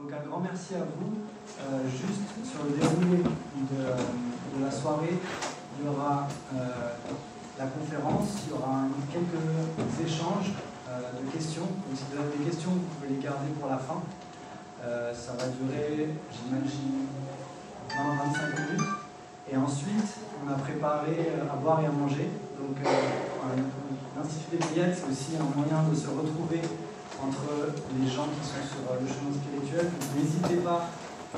Donc un grand merci à vous. Euh, juste sur le déroulé de, la soirée, il y aura euh, la conférence, il y aura quelques échanges euh, de questions. Donc si vous avez des questions, vous pouvez les garder pour la fin. Ça va durer, j'imagine, 20-25 minutes. Et ensuite, on a préparé à boire et à manger. Donc, l'Institut des Billettes, c'est aussi un moyen de se retrouver entre les gens qui sont sur euh, le chemin spirituel. N'hésitez pas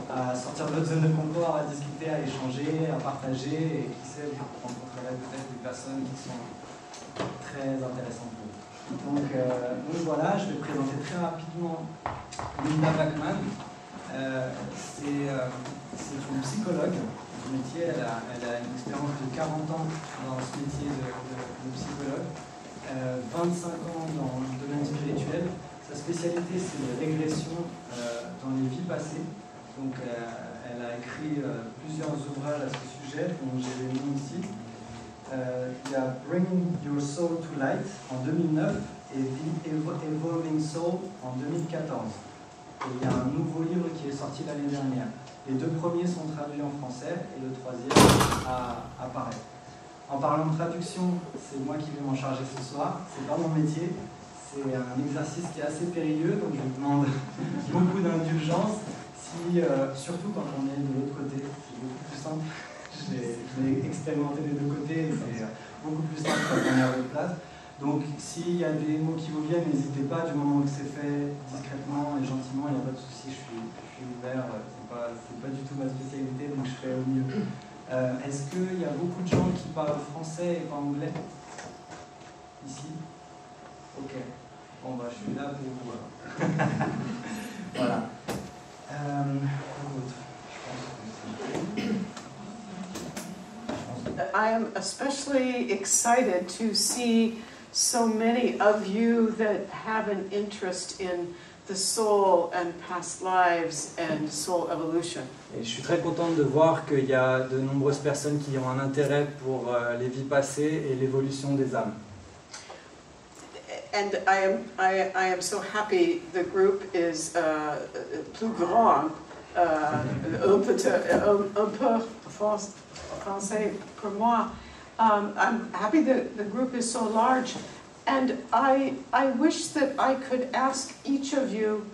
à sortir de votre zone de confort, à discuter, à échanger, à partager. Et qui sait, vous rencontrerez peut-être des personnes qui sont très intéressantes pour vous. Donc, euh, voilà, je vais présenter très rapidement Linda Bachmann. Euh, c'est euh, c'est une psychologue du métier, elle a, une expérience de 40 ans dans ce métier de, psychologue, euh, 25 ans dans le domaine spirituel. Sa spécialité, c'est les régressions euh, dans les vies passées. Donc, euh, elle a écrit euh, plusieurs ouvrages à ce sujet, dont j'ai les noms ici. Il y a Bringing Your Soul to Light en 2009 et The Evo- Evolving Soul en 2014. Et il y a un nouveau livre qui est sorti l'année dernière. Les deux premiers sont traduits en français et le troisième apparaît. En parlant de traduction, c'est moi qui vais m'en charger ce soir. C'est pas mon métier. C'est un exercice qui est assez périlleux, donc je vous demande beaucoup d'indulgence. Si, euh, surtout quand on est de l'autre côté, c'est beaucoup plus simple. Je l'ai expérimenté des deux côtés, c'est euh, beaucoup plus simple quand on est à votre place. Donc s'il y a des mots qui vous viennent, n'hésitez pas, du moment que c'est fait discrètement et gentiment, il n'y a pas de souci, je suis, ouvert, c'est pas, pas du tout ma spécialité, donc je fais au mieux. Euh, Est-ce qu'il y a beaucoup de gens qui parlent français et pas anglais? Ici? Ok. Bon bah je suis là pour vous. alors. voilà. Euh, I am especially excited to see so many of you that have an interest in the soul and past lives and soul evolution. Et je suis très contente de voir qu'il y a de nombreuses personnes qui ont un intérêt pour euh, les vies passées et l'évolution des âmes. And I am, I, I am so happy the group is uh, plus grand, uh, un, peu, français pour moi. Um, I'm happy that the group is so large. And I, I wish that I could ask each of you,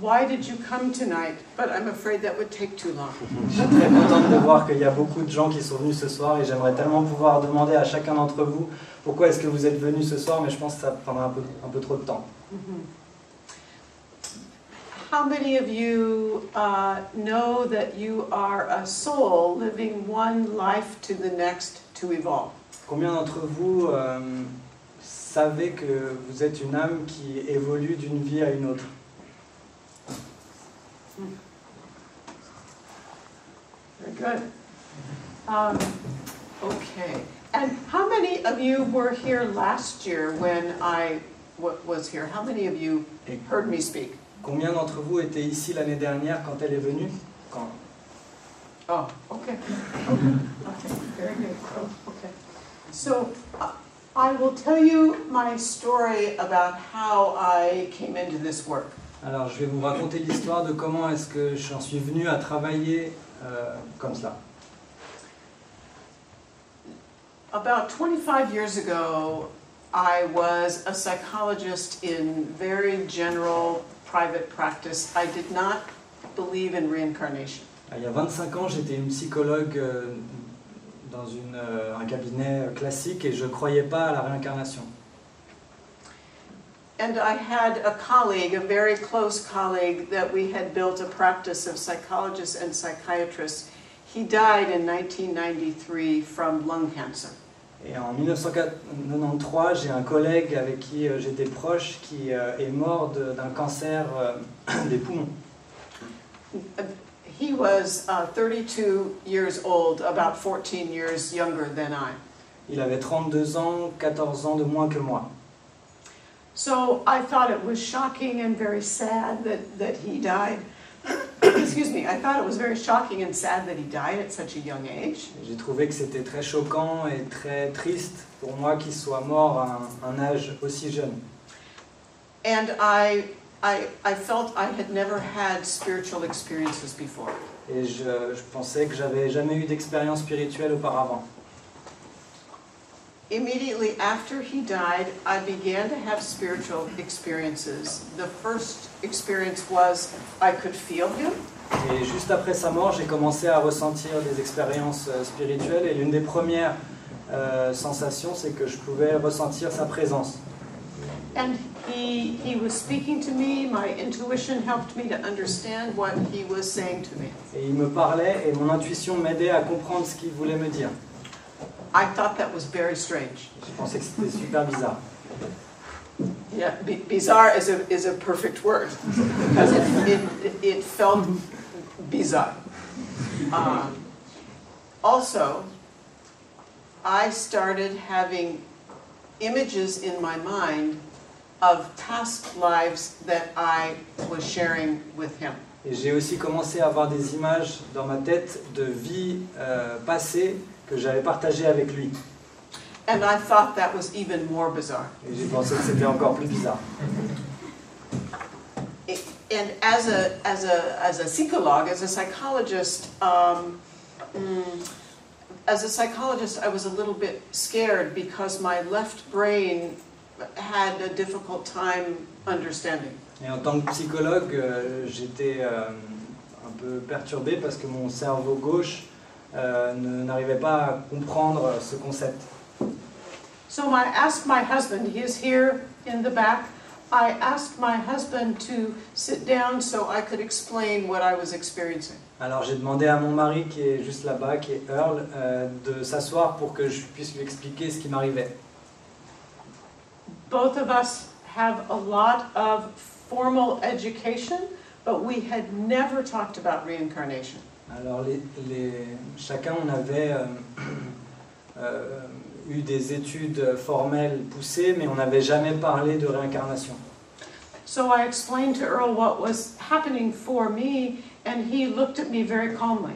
why did you come tonight? But I'm afraid that would take too long. Je suis très contente de voir qu'il y a beaucoup de gens qui sont venus ce soir et j'aimerais tellement pouvoir demander à chacun d'entre vous pourquoi est-ce que vous êtes venus ce soir, mais je pense que ça prendra un peu, un peu trop de temps. How many of you uh, know that you are a soul living one life to the next to evolve? Combien d'entre vous euh, savez que vous êtes une âme qui évolue d'une vie à une autre? Very good. Um, okay. And how many of you were here last year when I wa- was here? How many of you heard me speak? combien d'entre vous étaient ici l'année dernière quand elle est venue? Quand? Oh, okay. Okay, very good. Okay. So uh, I will tell you my story about how I came into this work. Alors, je vais vous raconter l'histoire de comment est-ce que j'en suis venu à travailler euh, comme cela. About 25 years ago, I was a psychologist in very general private practice. I did not believe in reincarnation. Ah, il y a 25 ans, j'étais une psychologue euh, dans une, euh, un cabinet euh, classique et je ne croyais pas à la réincarnation. And I had a colleague, a very close colleague, that we had built a practice of psychologists and psychiatrists. He died in 1993 from lung cancer. Et en 1993, j'ai un collègue avec qui euh, j'étais proche qui euh, est mort d'un cancer euh, des poumons. He was uh, 32 years old, about 14 years younger than I. Il avait 32 ans, 14 ans de moins que moi. So I thought it was shocking and very sad that, that he died. Excuse me, I thought it was very shocking and sad that he died at such a young age. J'ai trouvé que c'était très choquant et très triste pour moi qu'il soit mort à un, un âge aussi jeune. And I I, I felt I had never had spiritual experiences before. Et je, je pensais que j'avais jamais eu d'expérience spirituelle auparavant. Immediately after he died, I began to have spiritual experiences. The first experience was I could feel him. Et juste après sa mort, j'ai commencé à ressentir des expériences euh, spirituelles. Et l'une des premières euh, sensations, c'est que je pouvais ressentir sa présence. And he, he was speaking to me. My intuition helped me to understand what he was saying to me. Et il me parlait et mon intuition m'aidait à comprendre ce qu'il voulait me dire. I thought that was very strange. Je pensais que c'était super bizarre. Yeah, b- bizarre is a, is a perfect word because it, it, it felt bizarre. Um, also, I started having images in my mind of past lives that I was sharing with him. Et j'ai aussi commencé à avoir des images dans ma tête de vie euh, passée que j'avais partagées avec lui. And I thought that was even more bizarre. Et j'ai pensé que c'était encore plus bizarre. And as a, as a, as a psychologue, as a psychologist, um, mm, as a psychologist, I was a little bit scared because my left brain had a difficult time understanding. Et en tant que psychologue, euh, j'étais euh, un peu perturbé parce que mon cerveau gauche euh, n'arrivait pas à comprendre ce concept. So I asked my husband, he is here in the back. I asked my husband to sit down so I could explain what I was experiencing. Alors j'ai demandé à mon mari qui est juste là-bas, qui est Earl, euh, de s'asseoir pour que je puisse lui expliquer ce qui m'arrivait. Both of us have a lot of formal education, but we had never talked about reincarnation. Alors les, les- chacun on avait euh, euh, eu des études formelles poussées, mais on n'avait jamais parlé de réincarnation. So I explained to Earl what was happening for me, and he looked at me very calmly.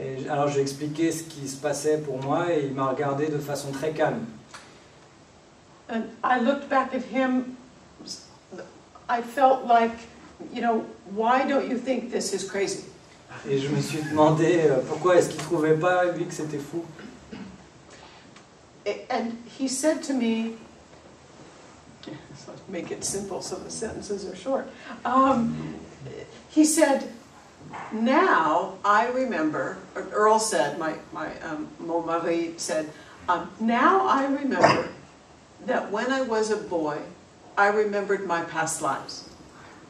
Et alors j'ai expliqué ce qui se passait pour moi et il m'a regardé de façon très calme. And I looked back at him. I felt like, you know, why don't you think this is crazy? Et je me suis demandé euh, pourquoi est-ce qu'il trouvait pas lui que c'était fou. And he said to me, so make it simple so the sentences are short. Um, he said, Now I remember, Earl said, my, my um, mon mari said, um, Now I remember that when I was a boy, I remembered my past lives.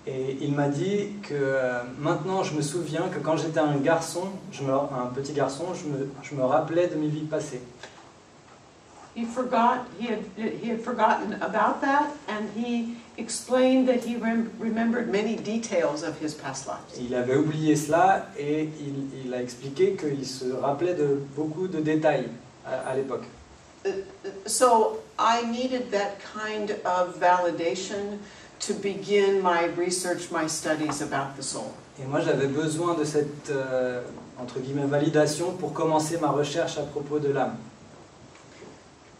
Et il m'a dit que euh, maintenant je me souviens que quand j'étais un garçon, je me- un petit garçon, je me, je me rappelais de mes vies passées. He forgot, he had, he had forgotten about that, and he explained that he rem- remembered many details of his past lives. Et il avait oublié cela et il, il a expliqué qu'il se rappelait de beaucoup de détails à, à l'époque. So I needed that kind of validation to begin my research, my studies about the soul. Et moi j'avais besoin de cette euh, entre guillemets validation pour commencer ma recherche à propos de l'âme.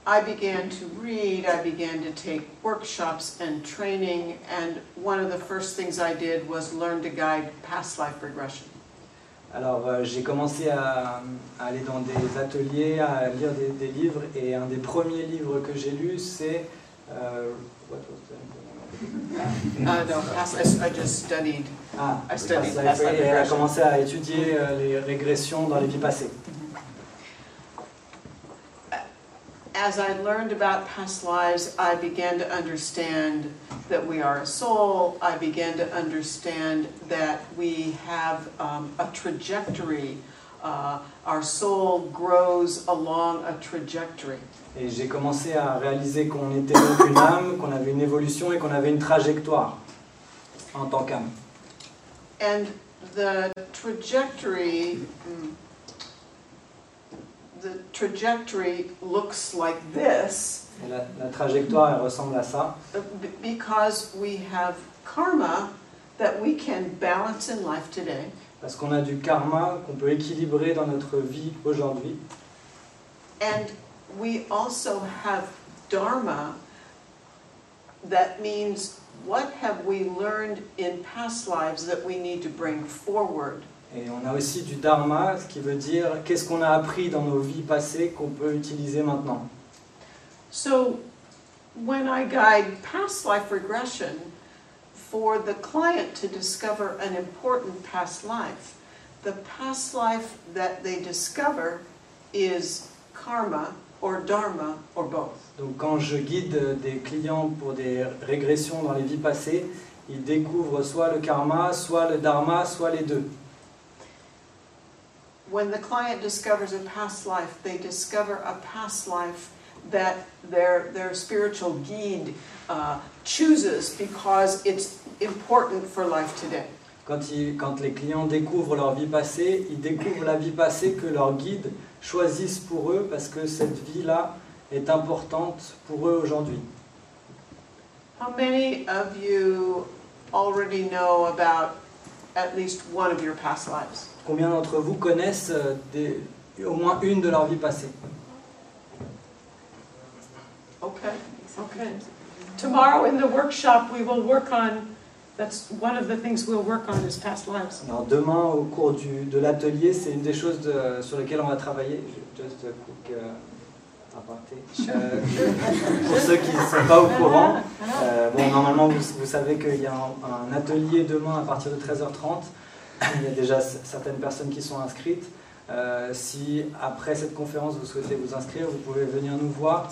I began to read, I began to take workshops and training, and one of the first things I did was learn to guide past life regression. Alors euh, j'ai commencé à, à aller dans des ateliers, à lire des, des livres et un des premiers livres que j'ai lu c'est euh, what was Uh, I, I just studied. Ah, I studied Past past Life life et elle a commencé à étudier euh, les régressions dans les vies passées. As I learned about past lives, I began to understand that we are a soul. I began to understand that we have um, a trajectory. Uh, our soul grows along a trajectory. Et j'ai commencé à réaliser qu'on était donc une âme, qu'on avait une évolution et qu'on avait une trajectoire en tant qu'âme. And the trajectory, the trajectory looks like this Et la, la trajectoire, elle ressemble à ça, because we have karma that we can balance in life today. Parce qu'on a du karma qu'on peut équilibrer dans notre vie aujourd'hui. And we also have dharma that means what have we learned in past lives that we need to bring forward? Et on a aussi du dharma, ce qui veut dire qu'est-ce qu'on a appris dans nos vies passées qu'on peut utiliser maintenant. So when I guide past life regression for the client to discover an important past life, the past life that they discover is karma or dharma or both. Donc quand je guide des clients pour des régressions dans les vies passées, ils découvrent soit le karma, soit le dharma, soit les deux. When the client discovers a past life, they discover a past life that their, their spiritual guide uh, chooses because it's important for life today. Quand, ils- quand les clients découvrent leur vie passée, ils découvrent la vie passée que leurs guides choisissent pour eux parce que cette vie-là est importante pour eux aujourd'hui. How many of you already know about at least one of your past lives? Combien d'entre vous connaissent euh, des- au moins une de leurs vies passées Okay, okay. Tomorrow in the workshop, we will work on, that's one of the things we'll work on is past lives. Alors demain, au cours du- de l'atelier, c'est une des choses de- sur lesquelles on va travailler. Just a quick, uh, aparté. Euh, pour ceux qui ne sont pas au courant, euh, bon, normalement, vous, vous savez qu'il y a un, un atelier demain à partir de 13h30. Il y a déjà certaines personnes qui sont inscrites. Euh, si après cette conférence vous souhaitez vous inscrire, vous pouvez venir nous voir,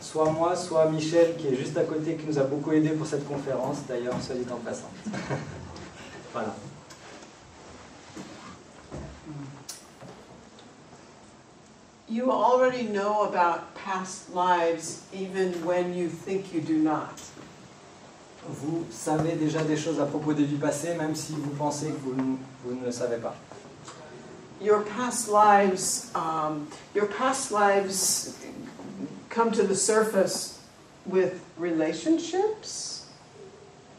soit moi, soit Michel qui est juste à côté, qui nous a beaucoup aidé pour cette conférence, d'ailleurs, soit dit en passant. voilà. You already know about past lives even when you think you do not. Vous savez déjà des choses à propos des vies passées, même si vous pensez que vous, ne- vous ne le savez pas. Your past lives, um, your past lives come to the surface with relationships,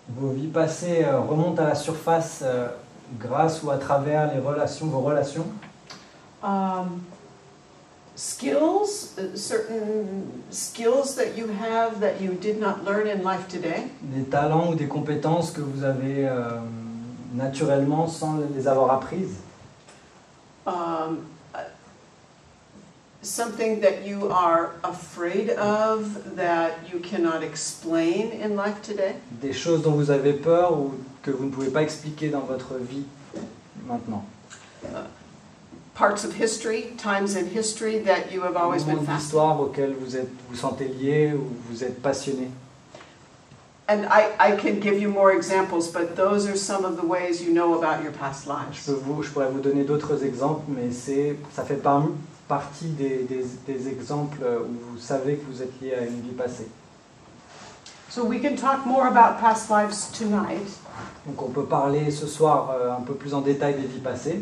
Vos vies passées euh, remontent à la surface euh, grâce ou à travers les relations, vos relations, um, skills, uh, certain skills that you have that you did not learn in life today? des talents ou des compétences que vous avez euh, naturellement sans les avoir apprises? Um, uh, something that you are afraid of that you cannot explain in life today? Des choses dont vous avez peur ou que vous ne pouvez pas expliquer dans votre vie maintenant? Parts of history, times in history that you have always Moments been fascinated. d'histoire auxquels vous êtes, vous sentez lié ou vous êtes passionné. And I, I can give you more examples, but those are some of the ways you know about your past Je, lives. peux vous, je pourrais vous donner d'autres exemples, mais c'est, ça fait par- partie des, des- des exemples où vous savez que vous êtes lié à une vie passée. So we can talk more about past lives tonight. Donc on peut parler ce soir euh, un peu plus en détail des vies passées.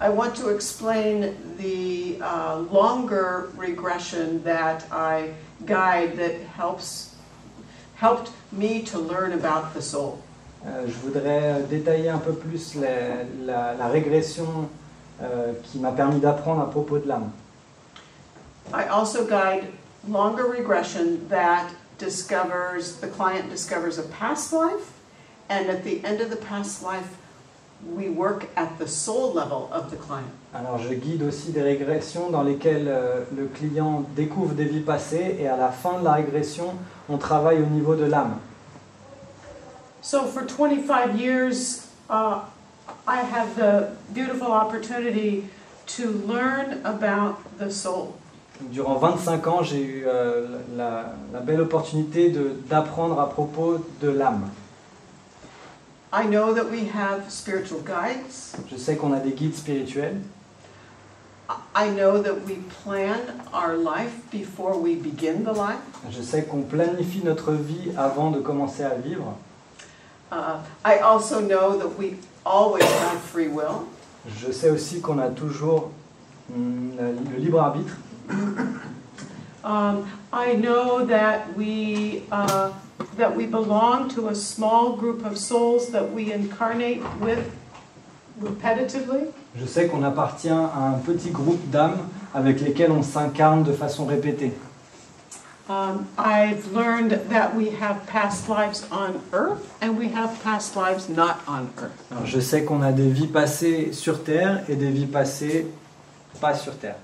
I want to explain the uh, longer regression that I guide that helps helped me to learn about the soul. Euh, je voudrais euh, détailler un peu plus la, la- la régression euh, qui m'a permis d'apprendre à propos de l'âme. I also guide longer regression that discovers the client discovers a past life, and at the end of the past life, we work at the soul level of the client. Alors je guide aussi des régressions dans lesquelles euh, le client découvre des vies passées et à la fin de la régression, on travaille au niveau de l'âme. So for 25 years, uh, I have the beautiful opportunity to learn about the soul. Durant 25 ans, j'ai eu euh, la, la belle opportunité d'apprendre à propos de l'âme. I know that we have spiritual guides. Je sais qu'on a des guides spirituels. Je sais qu'on planifie notre vie avant de commencer à vivre. Uh, I also know that we always have free will. Je sais aussi qu'on a toujours hum, le libre arbitre. Um, I know that we, uh, that we belong to a small group of souls that we incarnate with. Je sais qu'on appartient à un petit groupe d'âmes avec lesquelles on s'incarne de façon répétée. Um, I've learned that we have past lives on earth and we have past lives not on earth. Alors, je sais qu'on a des vies passées sur Terre et des vies passées pas sur Terre.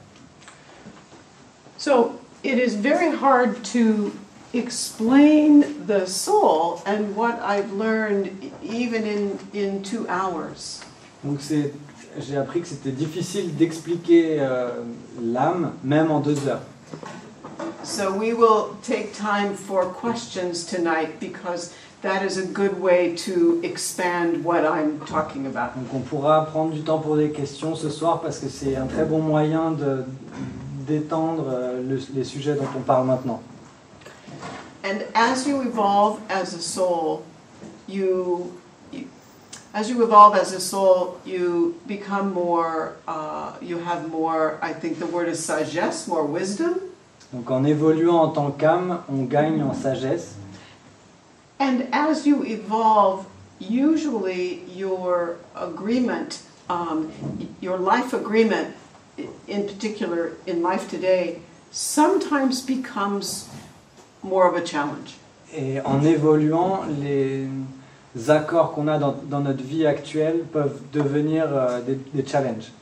So it is very hard to explain the soul and what I've learned even in, in two hours. Donc j'ai appris que c'était difficile d'expliquer euh, l'âme, même en deux heures. So we will take time for questions tonight because that is a good way to expand what I'm talking about. Donc on pourra prendre du temps pour des questions ce soir parce que c'est un très bon moyen de, d'étendre euh, le- les sujets dont on parle maintenant. And as you evolve as a soul, you as you evolve as a soul, you become more, uh, you have more, I think the word is sagesse, more wisdom. Donc en évoluant en tant qu'âme, on gagne en sagesse. And as you evolve, usually your agreement, um, your life agreement, in particular in life today, sometimes becomes more of a challenge. Et en évoluant, les accords qu'on a dans, dans notre vie actuelle peuvent devenir euh, des, des challenges.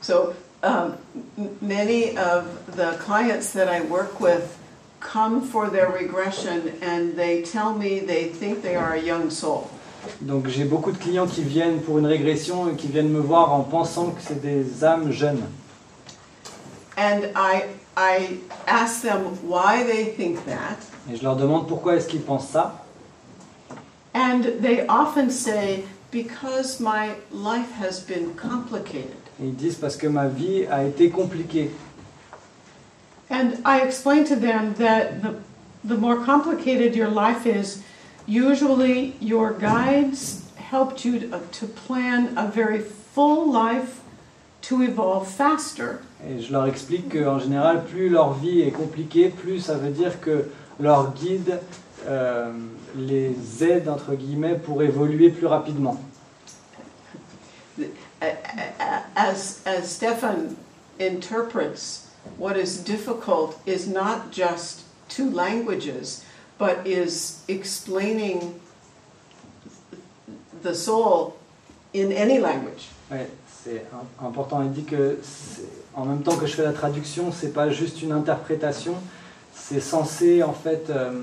So um, m- many of the clients that I work with come for their regression and they tell me they think they are a young soul. Donc j'ai beaucoup de clients qui viennent pour une régression et qui viennent me voir en pensant que c'est des âmes jeunes. And I, I ask them why they think that. Et je leur demande pourquoi est-ce qu'ils pensent ça. And they often say, because my life has been complicated. Ils disent parce que ma vie a été compliquée. And I explain to them that the, the more complicated your life is, usually your guides helped you to, to plan a very full life to evolve faster. Et je leur explique qu'en général, plus leur vie est compliquée, plus ça veut dire que leur guide euh, les aide, entre guillemets, pour évoluer plus rapidement. As, as Stefan interprets, what is difficult is not just two languages, but is explaining the soul in any language. Ouais, c'est im- important. Il dit que en même temps que je fais la traduction, c'est pas juste une interprétation, c'est censé en fait euh,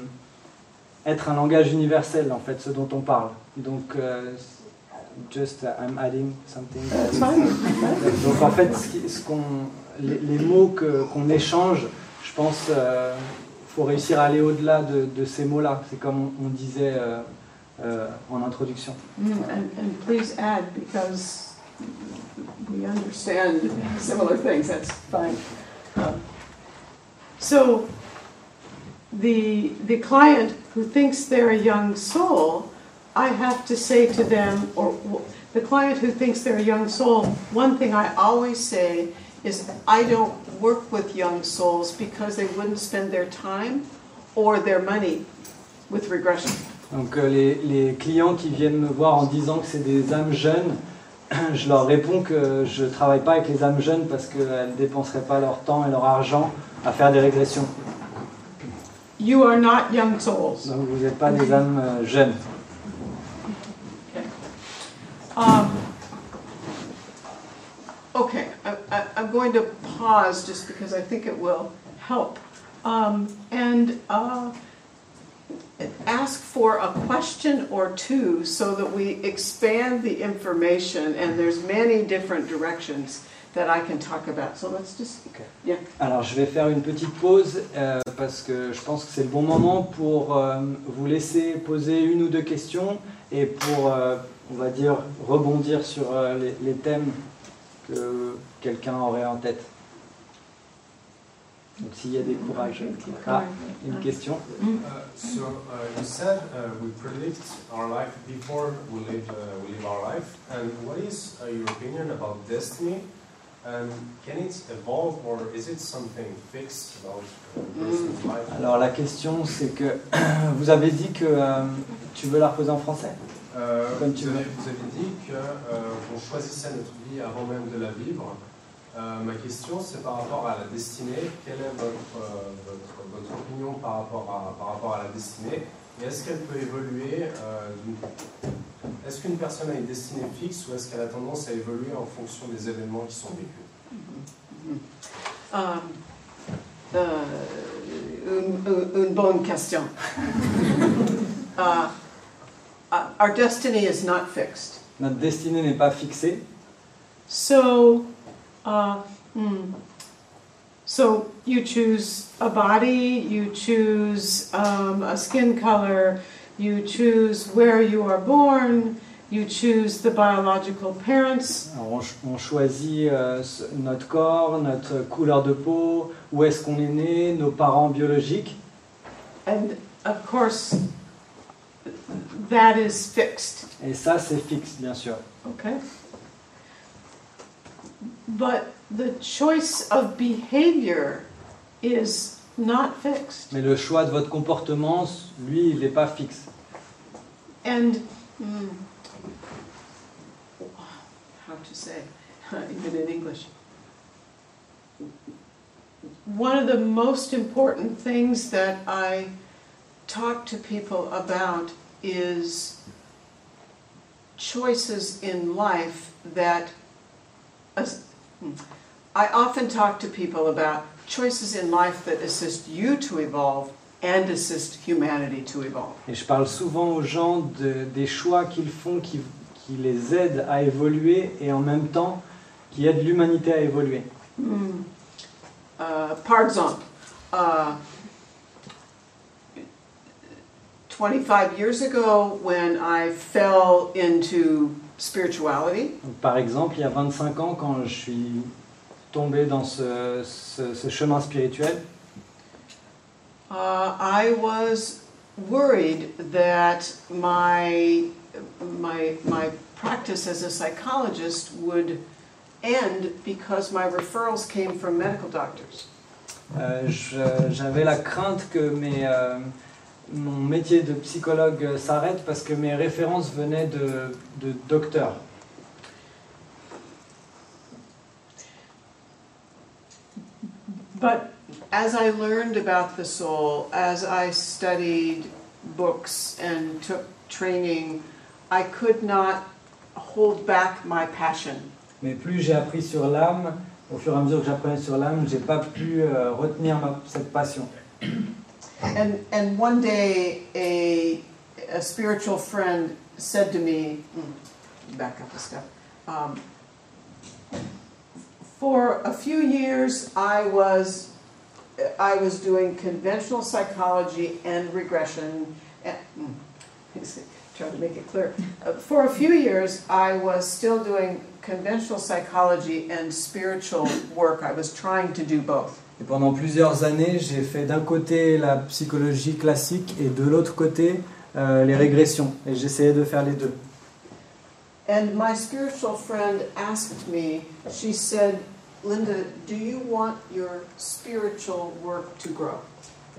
être un langage universel en fait, ce dont on parle. Donc, euh, just uh, I'm adding something. Donc en fait, ce ce qu'on, les, les mots que- qu'on échange, je pense, euh, faut réussir à aller au-delà de, de ces mots-là. C'est comme on, on disait euh, euh, en introduction. Mm, And, and please add, because we understand similar things, that's fine. Um, So, the, the client who thinks they're a young soul, I have to say to them, or the client who thinks they're a young soul, one thing I always say is I don't work with young souls because they wouldn't spend their time or their money with regression. Donc euh, les, les clients qui viennent me voir en disant que c'est des âmes jeunes, je leur réponds que je ne travaille pas avec les âmes jeunes parce qu'elles ne dépenseraient pas leur temps et leur argent à faire des régressions. You are not young souls. Donc vous n'êtes pas des âmes euh, jeunes. Um, okay, I, I, I'm going to pause just because I think it will help. Um, and uh, ask for a question or two so that we expand the information, and there's many different directions that I can talk about. So let's just, Okay. yeah. Alors je vais faire une petite pause euh, parce que je pense que c'est le bon moment pour euh, vous laisser poser une ou deux questions et pour, euh, on va dire, rebondir sur euh, les, les thèmes que quelqu'un aurait en tête. Donc s'il y a des courages. Ah, une question. Uh, so uh, you said uh, we predict our life before we live, uh, we live our life. And what is uh, your opinion about destiny? And can it evolve or is it something fixed about a person's life? Alors la question c'est que vous avez dit que euh, tu veux la reposer en français. Euh, Comme vous, tu avez, veux. vous avez dit qu'on choisissait notre vie avant même de la vivre. Euh, ma question, c'est par rapport à la destinée. Quelle est votre, euh, votre, votre opinion par rapport, à, par rapport à la destinée? Et est-ce qu'elle peut évoluer euh, Est-ce qu'une personne a une destinée fixe ou est-ce qu'elle a tendance à évoluer en fonction des événements qui sont vécus? Um, euh, une, une- une bonne question. Uh, uh, our destiny is not fixed. Notre destinée n'est pas fixée. So, uh, hmm. So you choose a body, you choose um, a skin color, you choose where you are born, you choose the biological parents. On, ch- on choisit euh, notre corps, notre couleur de peau, où est-ce qu'on est né, nos parents biologiques. And of course, that is fixed. Et ça, c'est fixe, bien sûr. Okay. But the choice of behavior is not fixed. Mais le choix de votre comportement, lui, il n'est pas fixe. And mm, how to say, even in English, one of the most important things that I talk to people about is choices in life that. hmm. I often talk to people about choices in life that assist you to evolve and assist humanity to evolve. Et je parle souvent aux gens de- des choix qu'ils font qui, qui les aident à évoluer et en même temps qui aident l'humanité à évoluer. Hmm. Uh, par exemple, uh, 25 years ago, when I fell into spirituality, par exemple, il y a 25 ans, quand je suis tombé dans ce, ce- ce chemin spirituel, uh, I was worried that my, my, my practice as a psychologist would end because my referrals came from medical doctors. euh, j'avais la crainte que mes, euh, mon métier de psychologue s'arrête parce que mes références venaient de, de docteurs. But as I learned about the soul, as I studied books and took training, I could not hold back my passion. Mais plus j'ai appris sur l'âme, au fur et à mesure que j'apprenais sur l'âme, j'ai pas pu euh, retenir ma- cette passion. And, and one day, a, a spiritual friend said to me, hmm, back up a step, um, for a few years, I was, I was doing conventional psychology and regression. And, hmm, trying to make it clear. Uh, For a few years, I was still doing conventional psychology and spiritual work. I was trying to do both. Et pendant plusieurs années, j'ai fait d'un côté la psychologie classique et de l'autre côté euh, les régressions. Et j'essayais de faire les deux. And my spiritual friend asked me, she said, Linda, do you want your spiritual work to grow?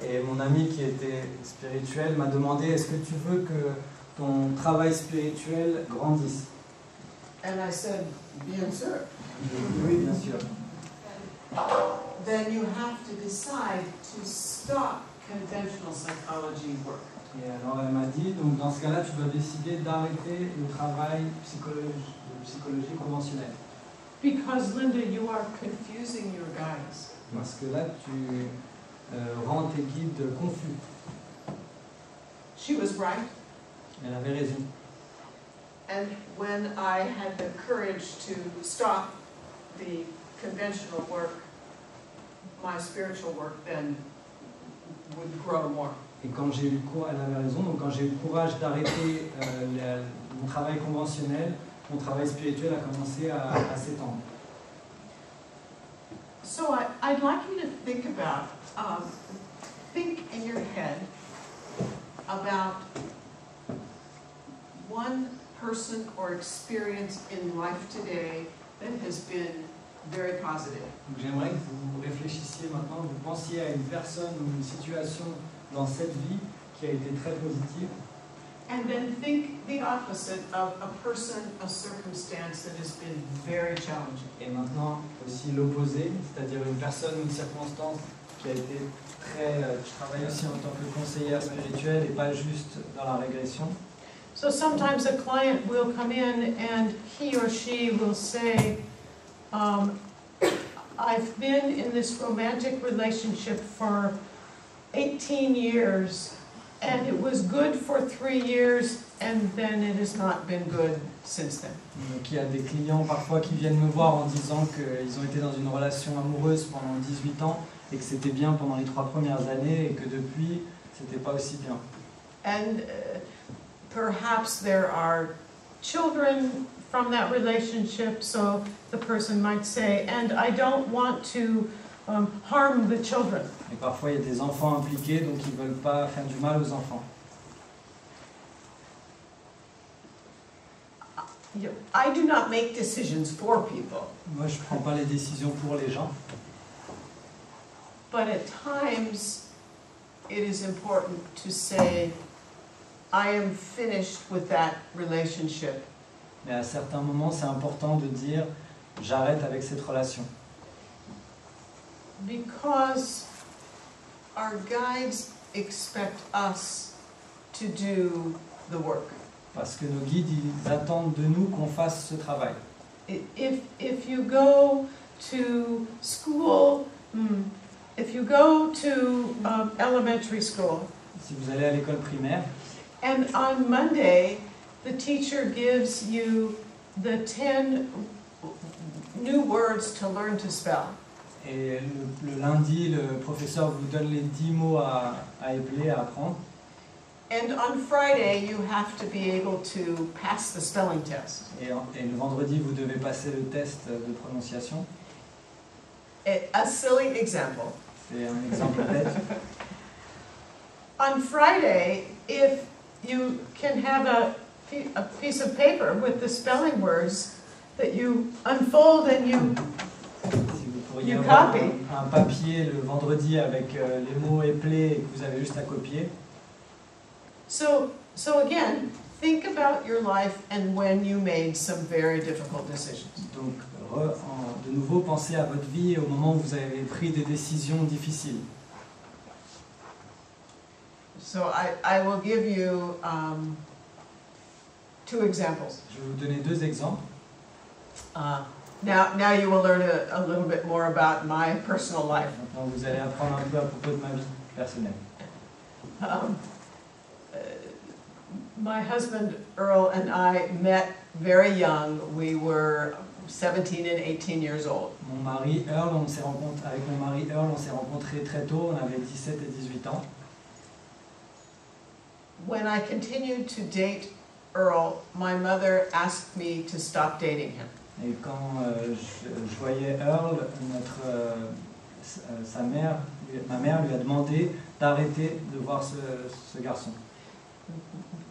Et mon ami qui était spirituel m'a demandé est-ce que tu veux que ton travail spirituel grandisse And I said, bien sûr. Oui, bien sûr. Then you have to decide to stop conventional psychology work. Et alors elle m'a dit donc dans ce cas-là, tu dois décider d'arrêter le travail psychologie, de psychologie conventionnelle. Because, Linda, you are confusing your guides. Parce que là, tu euh, rends tes guides confus. She was right. Elle avait raison. And when I had the courage to stop the conventional work, my spiritual work then would grow more. Et quand j'ai eu le courage, elle avait raison, donc quand j'ai eu le courage d'arrêter euh, mon travail conventionnel, mon travail spirituel a commencé à, à s'étendre. So I, I'd like you to think about, um, think in your head about one person or experience in life today that has been very positive. Donc j'aimerais que vous réfléchissiez maintenant, vous pensiez à une personne ou une situation dans cette vie qui a été très positive And then think the opposite of a person, a circumstance that has been very challenging. Et maintenant, aussi l'opposé, c'est-à-dire une personne ou une circonstance qui a été très. euh, Je travaille aussi en tant que conseillère spirituelle et pas juste dans la régression. So sometimes a client will come in and he or she will say, um, I've been in this romantic relationship for 18 years and it was good for three years and then it has not been good since then. Donc il y a des clients parfois qui viennent me voir en disant qu'ils ont été dans une relation amoureuse pendant 18 ans et que c'était bien pendant les trois premières années et que depuis, c'était pas aussi bien. And uh, perhaps there are children from that relationship, so the person might say, and I don't want to um, harm the children. Et parfois, il y a des enfants impliqués, donc ils veulent pas faire du mal aux enfants. You know, I do not make decisions for people, Moi, je prends pas les décisions pour les gens, but at times it is important to say, I am finished with that relationship mais à certains moments, c'est important de dire j'arrête avec cette relation. because our guides expect us to do the work. Parce que nos guides, ils attendent de nous qu'on fasse ce travail. If, if you go to school, hmm, if you go to um, elementary school, Si vous allez à l'école primaire, and on Monday, the teacher gives you the 10 new words to learn to spell. Et le, le lundi, le professeur vous donne les 10 mots à, à épeler, à apprendre, And on Friday, you have to be able to pass the spelling test. et, et le vendredi, vous devez passer le test de prononciation. A silly example. C'est un exemple bête. On Friday, if you can have a, a piece of paper with the spelling words that you unfold and you, Un, un papier le vendredi avec euh, les mots éplés et que vous avez juste à copier. so, so again, think about your life and when you made some very difficult decisions. Donc, re- en- de nouveau, pensez à votre vie au moment où vous avez pris des décisions difficiles. So I, I will give you um, two examples. Je vais vous donner deux exemples. Uh, now, now you will learn a, a little bit more about my personal life. Maintenant, vous allez apprendre un peu à propos de ma vie personnelle. Um, uh, my husband Earl and I met very young. We were 17 and 18 years old. Mon mari Earl, on s'est rencontré, avec mon mari Earl, on s'est rencontrés très tôt, on avait 17 et 18 ans. When I continued to date Earl, my mother asked me to stop dating him. Et quand euh, je, je voyais Earl, notre, euh, euh, sa mère, lui- ma mère lui a demandé d'arrêter de voir ce, ce garçon.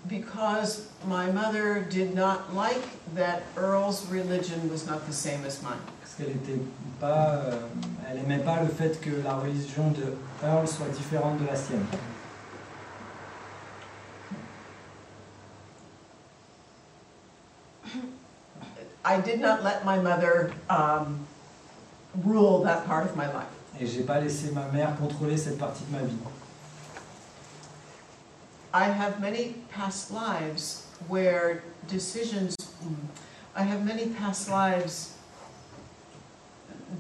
Because my mother did not like that Earl's religion was not the same as mine. Parce qu'elle était pas, euh, elle aimait pas le fait que la religion de Earl soit différente de la sienne. I did not let my mother um, rule that part of my life. Et j'ai pas laissé ma mère contrôler cette partie de ma vie. I have many past lives where decisions, I have many past lives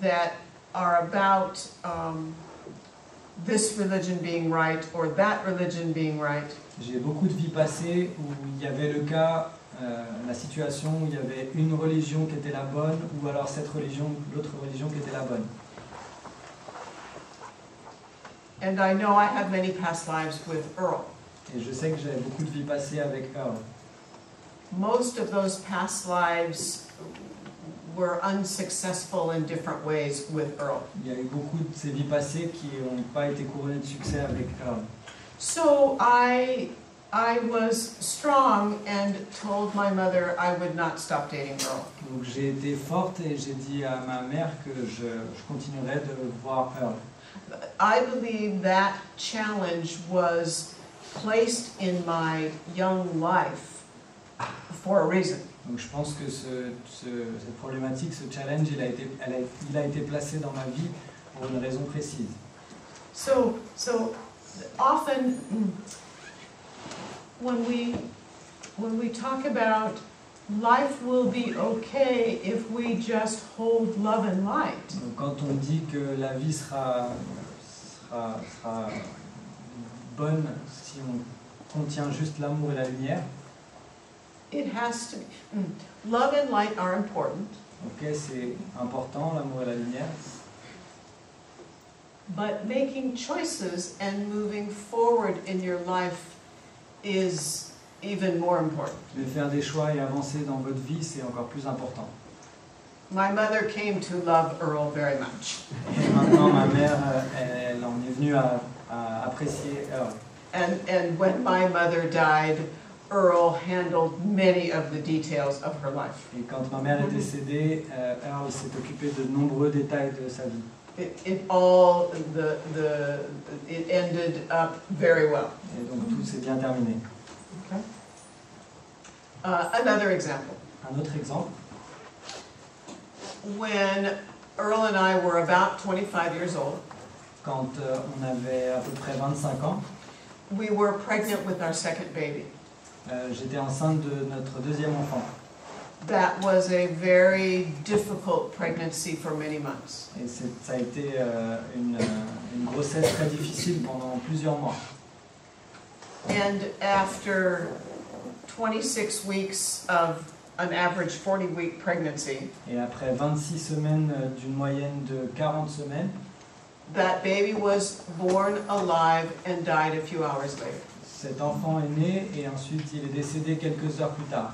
that are about um, this religion being right or that religion being right. J'ai beaucoup de vies passées où il y avait le cas, euh, la situation où il y avait une religion qui était la bonne ou alors cette religion, l'autre religion qui était la bonne. And I know I have many past lives with Earl. Et je sais que j'avais beaucoup de vies passées avec Earl. Most of those past lives were unsuccessful in different ways with Earl. Il y a eu beaucoup de ces vies passées qui n'ont pas été couronnées de succès avec Earl. So I, I was strong and told my mother I would not stop dating Earl. Donc j'ai été forte et j'ai dit à ma mère que je, je continuerais de voir Earl. I believe that challenge was placed in my young life for a reason. Donc je pense que ce, ce- cette problématique, ce challenge, il a, été, elle a- il a été placé dans ma vie pour une raison précise. So, so often when we when we talk about life will be okay if we just hold love and light. Quand on dit que la vie sera, sera, sera bonne si on contient juste l'amour et la lumière, It has to be. mm, Love and light are important, ok, c'est important, l'amour et la lumière, but making choices and moving forward in your life is even more important. mais faire des choix et avancer dans votre vie, c'est encore plus important. My mother came to love Earl very much. Et maintenant, ma mère, elle, elle en est venue à, à apprécier Earl. And, and when my mother died, Earl handled many of the details of her life. Et quand ma mère est décédée, euh, Earl s'est occupé de nombreux détails de sa vie. It, it all, the, the, it ended up very well. Et donc tout s'est bien terminé. Uh, another example. Un autre exemple, When Earl and I were about 25 years old, quand euh, on avait à peu près 25 ans, we were pregnant with our second baby. euh, j'étais enceinte de notre deuxième enfant. That was a very difficult pregnancy for many months. Et c'est- ça a été euh, une, euh, une grossesse très difficile pendant plusieurs mois. And after 26 weeks of an average 40 week pregnancy, Et après 26 semaines euh, d'une moyenne de 40 semaines, that baby was born alive and died a few hours later. cet enfant est né et ensuite il est décédé quelques heures plus tard.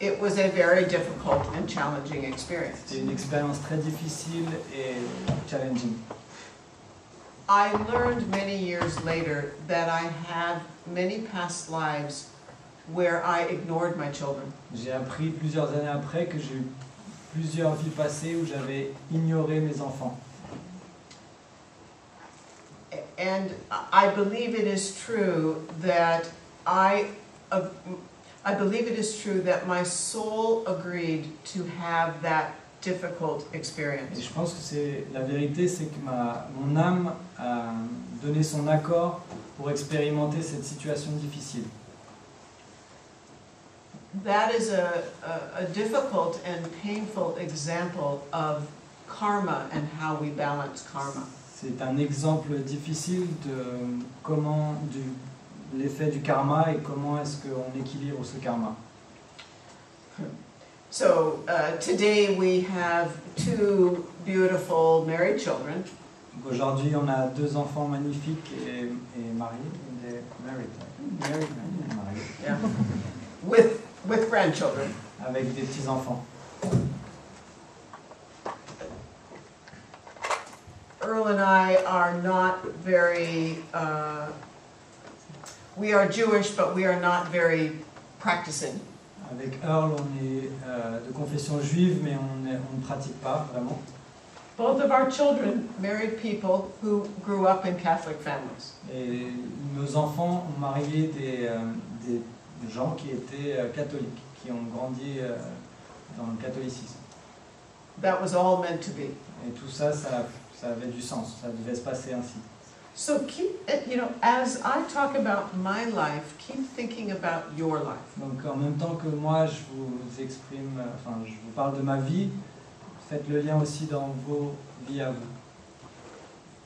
It was a very difficult and challenging experience. C'était une expérience très difficile et challenging. I learned many years later that I had many past lives where I ignored my children. J'ai appris plusieurs années après que j'ai eu plusieurs vies passées où j'avais ignoré mes enfants. And I believe it is true that I, uh, I believe it is true that my soul agreed to have that difficult Et experience. je pense que c'est la vérité, c'est que ma, mon âme a donné son accord pour expérimenter cette situation difficile. That is a, a, a difficult and painful example of karma and how we balance karma. C'est un exemple difficile de comment du l'effet du karma et comment est-ce qu'on équilibre ce karma. So uh, today we have two beautiful married children, aujourd'hui, on a deux enfants magnifiques et, et mariés. Des married, married, and mariés, yeah, with with grandchildren. avec des petits enfants. Earl and I are not very. Uh, we are Jewish, but we are not very practicing. Avec Earl, on est euh, de confession juive, mais on, est- on ne pratique pas vraiment. Both of our children married people who grew up in Catholic families. Et nos enfants ont marié des, euh, des gens qui étaient euh, catholiques, qui ont grandi euh, dans le catholicisme. That was all meant to be. Et tout ça, ça, ça avait du sens, ça devait se passer ainsi. So keep, it- you know, as I talk about my life, keep thinking about your life. Donc en même temps que moi, je vous exprime, euh, enfin, je vous parle de ma vie, faites le lien aussi dans vos vies à vous.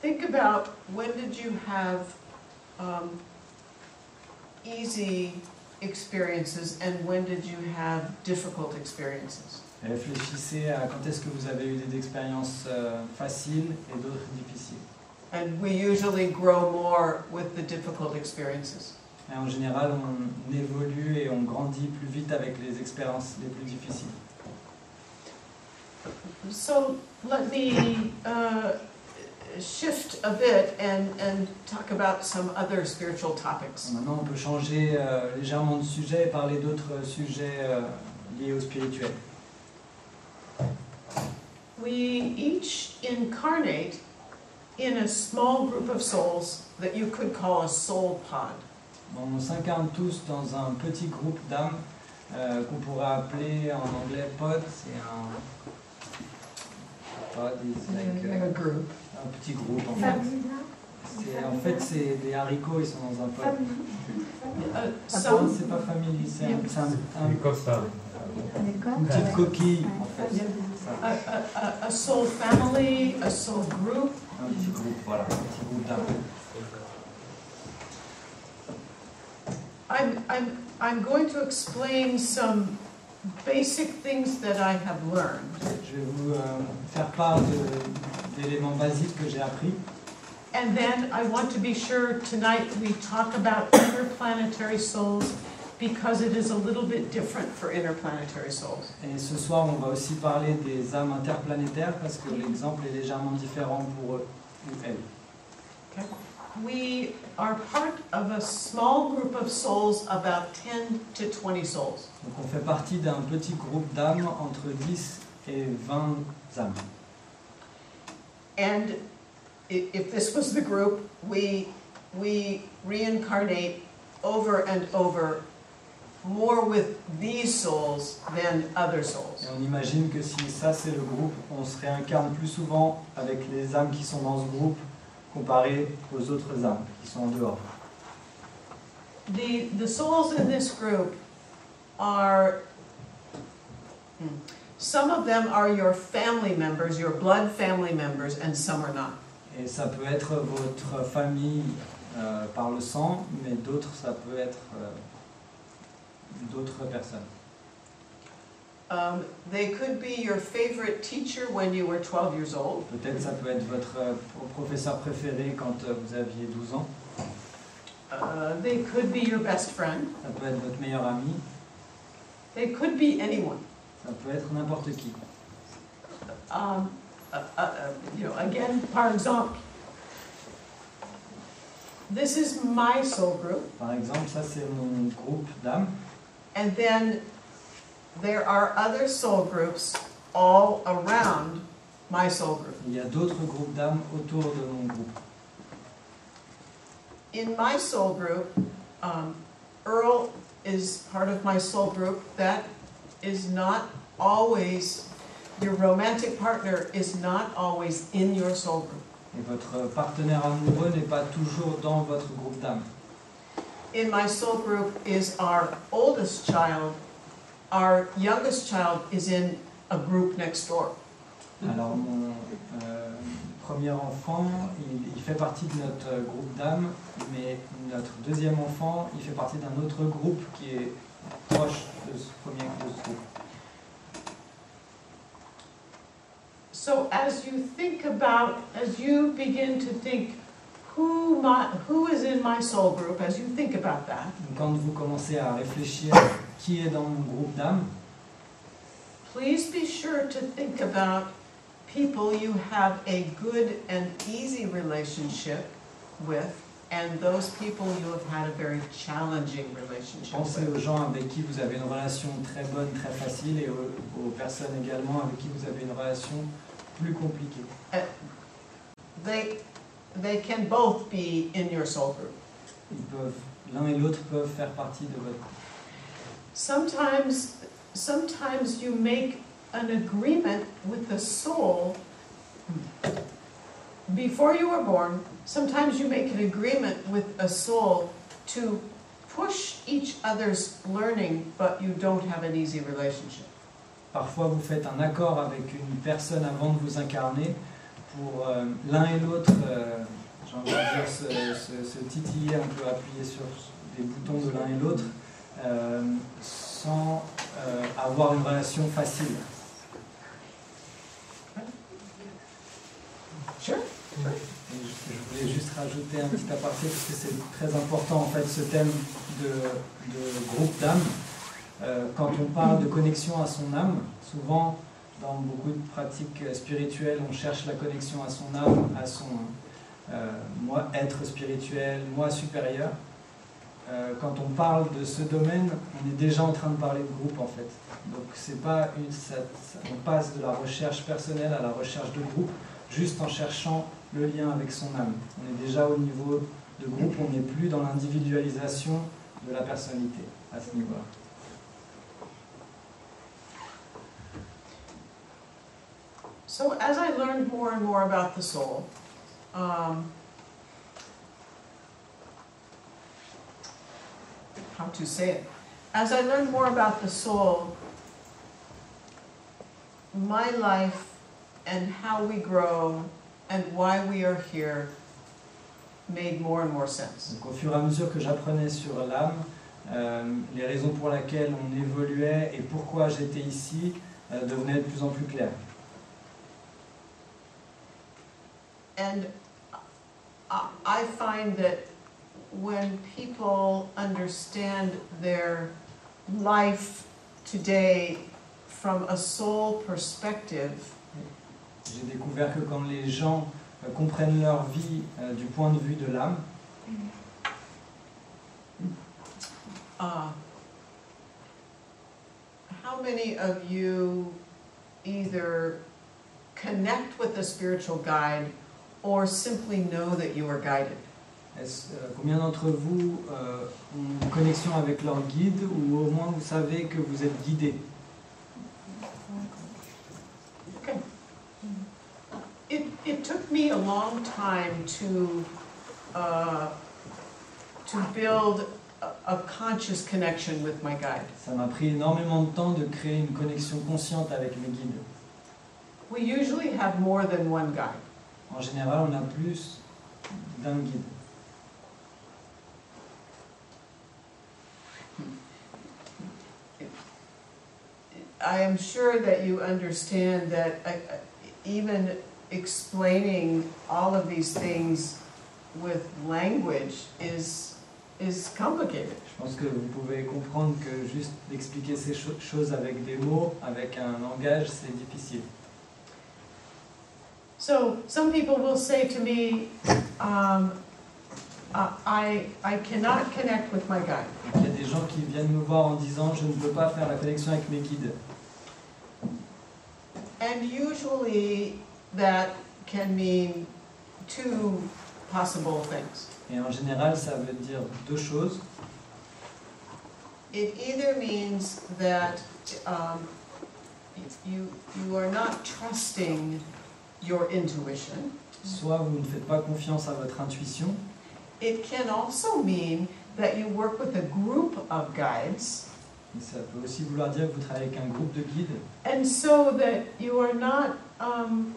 Think about when did you have um, easy experiences and when did you have difficult experiences? Réfléchissez à quand est-ce que vous avez eu des expériences euh, faciles et d'autres difficiles. And we usually grow more with the difficult experiences. Et en général, on évolue et on grandit plus vite avec les expériences les plus difficiles. So let me uh, shift a bit and, and talk about some other spiritual topics. Maintenant, on peut changer euh, légèrement de sujet et parler d'autres sujets euh, liés au spirituel. We each incarnate in a small group of souls that you could call a soul pod. On s'incarne tous dans un petit groupe d'âmes euh, qu'on pourrait appeler en anglais pod. C'est un pod is like, Like euh, a group. un petit groupe en fait. En fait, c'est des haricots, ils sont dans un pod. Uh, c'est pas famille, c'est un, un- un- une petite coquille en fait. a, a, a, a soul family, a soul group. Un petit groupe, voilà, un petit groupe. I'm, I'm, I'm going to explain some basic things that I have learned. Je vais vous euh, faire part d'éléments basiques que j'ai appris. And then I want to be sure tonight we talk about interplanetary souls because it is a little bit different for interplanetary souls. Et ce soir, on va aussi parler des âmes interplanétaires parce que l'exemple est légèrement différent pour eux ou elles. We are part of a small group of souls, about 10 to 20 souls. Donc on fait partie d'un petit groupe d'âmes entre 10 et 20 âmes. And if this was the group, we, we reincarnate over and over more with these souls than other Et souls. on imagine que si ça c'est le groupe, on se réincarne plus souvent avec les âmes qui sont dans ce groupe comparé aux autres âmes qui sont en dehors. The, the souls in this group are, hmm, some of them are your family members, your blood family members, and some are not. Et ça peut être votre famille euh, par le sang, mais d'autres ça peut être euh, d'autres personnes. Um, they could be your favorite teacher when you were 12 years old. Peut-être ça peut être votre euh, professeur préféré quand euh, vous aviez 12 ans. Uh, they could be your best friend. Ça peut être votre meilleur ami. They could be anyone. Ça peut être n'importe qui. Um, uh, uh, uh, you know, again, par exemple, this is my soul group, Par exemple, ça c'est mon groupe d'âmes. And then there are other soul groups all around my soul group. Il y a d'autres groupes d'âmes autour de mon groupe. In my soul group, um, Earl is part of my soul group. That is not always, your romantic partner is not always in your soul group. Et votre partenaire amoureux n'est pas toujours dans votre groupe. In my soul group is our oldest child. Our youngest child is in a group next door. Alors mon euh, premier enfant, il, il fait partie de notre euh, groupe d'âmes, mais notre deuxième enfant, il fait partie d'un autre groupe qui est proche de ce premier de ce groupe. So as you think about, as you begin to think, who my, who is in my soul group, as you think about that, quand vous commencez à réfléchir qui est dans mon groupe d'âmes, please be sure to think about people you have a good and easy relationship with, and those people you have had a very challenging relationship pensez with. aux gens avec qui vous avez une relation très bonne, très facile, et aux, aux personnes également avec qui vous avez une relation plus compliquée. They, they can both be in your soul group. Ils peuvent, l'un et l'autre peuvent faire partie de votre Sometimes, sometimes you make an agreement with the soul before you were born. Sometimes you make an agreement with a soul to push each other's learning, but you don't have an easy relationship. Parfois, vous faites un accord avec une personne avant de vous incarner pour euh, l'un et l'autre, euh, j'ai envie de dire, se, se- se titiller un peu, appuyer sur des boutons de l'un et l'autre, euh, sans avoir une relation facile. Sure. Et je, je voulais juste rajouter un petit aparté parce que c'est très important en fait ce thème de, de groupe d'âme. Quand on parle de connexion à son âme, souvent beaucoup de pratiques euh, spirituelles, on cherche la connexion à son âme, à son euh, moi être spirituel, moi supérieur. Euh, quand on parle de ce domaine, on est déjà en train de parler de groupe en fait. Donc c'est pas une, on passe de la recherche personnelle à la recherche de groupe, juste en cherchant le lien avec son âme. On est déjà au niveau de groupe, on n'est plus dans l'individualisation de la personnalité à ce niveau-là. So as I learned more and more about the soul, um, how to say it? As I learned more about the soul, my life and how we grow and why we are here made more and more sense. Donc au fur et à mesure que j'apprenais sur l'âme, euh, les raisons pour lesquelles on évoluait et pourquoi j'étais ici euh, devenaient de plus en plus claires. And I I find that when people understand their life today from a soul perspective, J'ai découvert que quand les gens euh, comprennent leur vie euh, du point de vue de l'âme, uh, how many of you either connect with a spiritual guide or simply know that you are guided? est-ce, euh, combien d'entre vous euh, ont une connexion avec leur guide ou au moins vous savez que vous êtes guidé? Okay. It, it took me a long time to, uh, to build a, a conscious connection with my guide. Ça m'a pris énormément de temps de créer une connexion consciente avec mes guides. We usually have more than one guide. En général, on a plus d'un guide. I am sure that you understand that uh, uh, even explaining all of these things with language is, is complicated. Je pense que vous pouvez comprendre que juste d'expliquer ces cho- choses avec des mots, avec un langage, c'est difficile. So some people will say to me, um, uh, I, I cannot connect with my guide. Il y a des gens qui viennent me voir en disant je ne peux pas faire la connexion avec mes guides. And usually that can mean two possible things. Et en général, ça veut dire deux choses. It either means that um, you, you are not trusting your intuition. Soit vous ne faites pas confiance à votre intuition, It can also mean that you work with a group of guides, ça peut aussi vouloir dire que vous travaillez avec un groupe de guides. and so that you are not, um,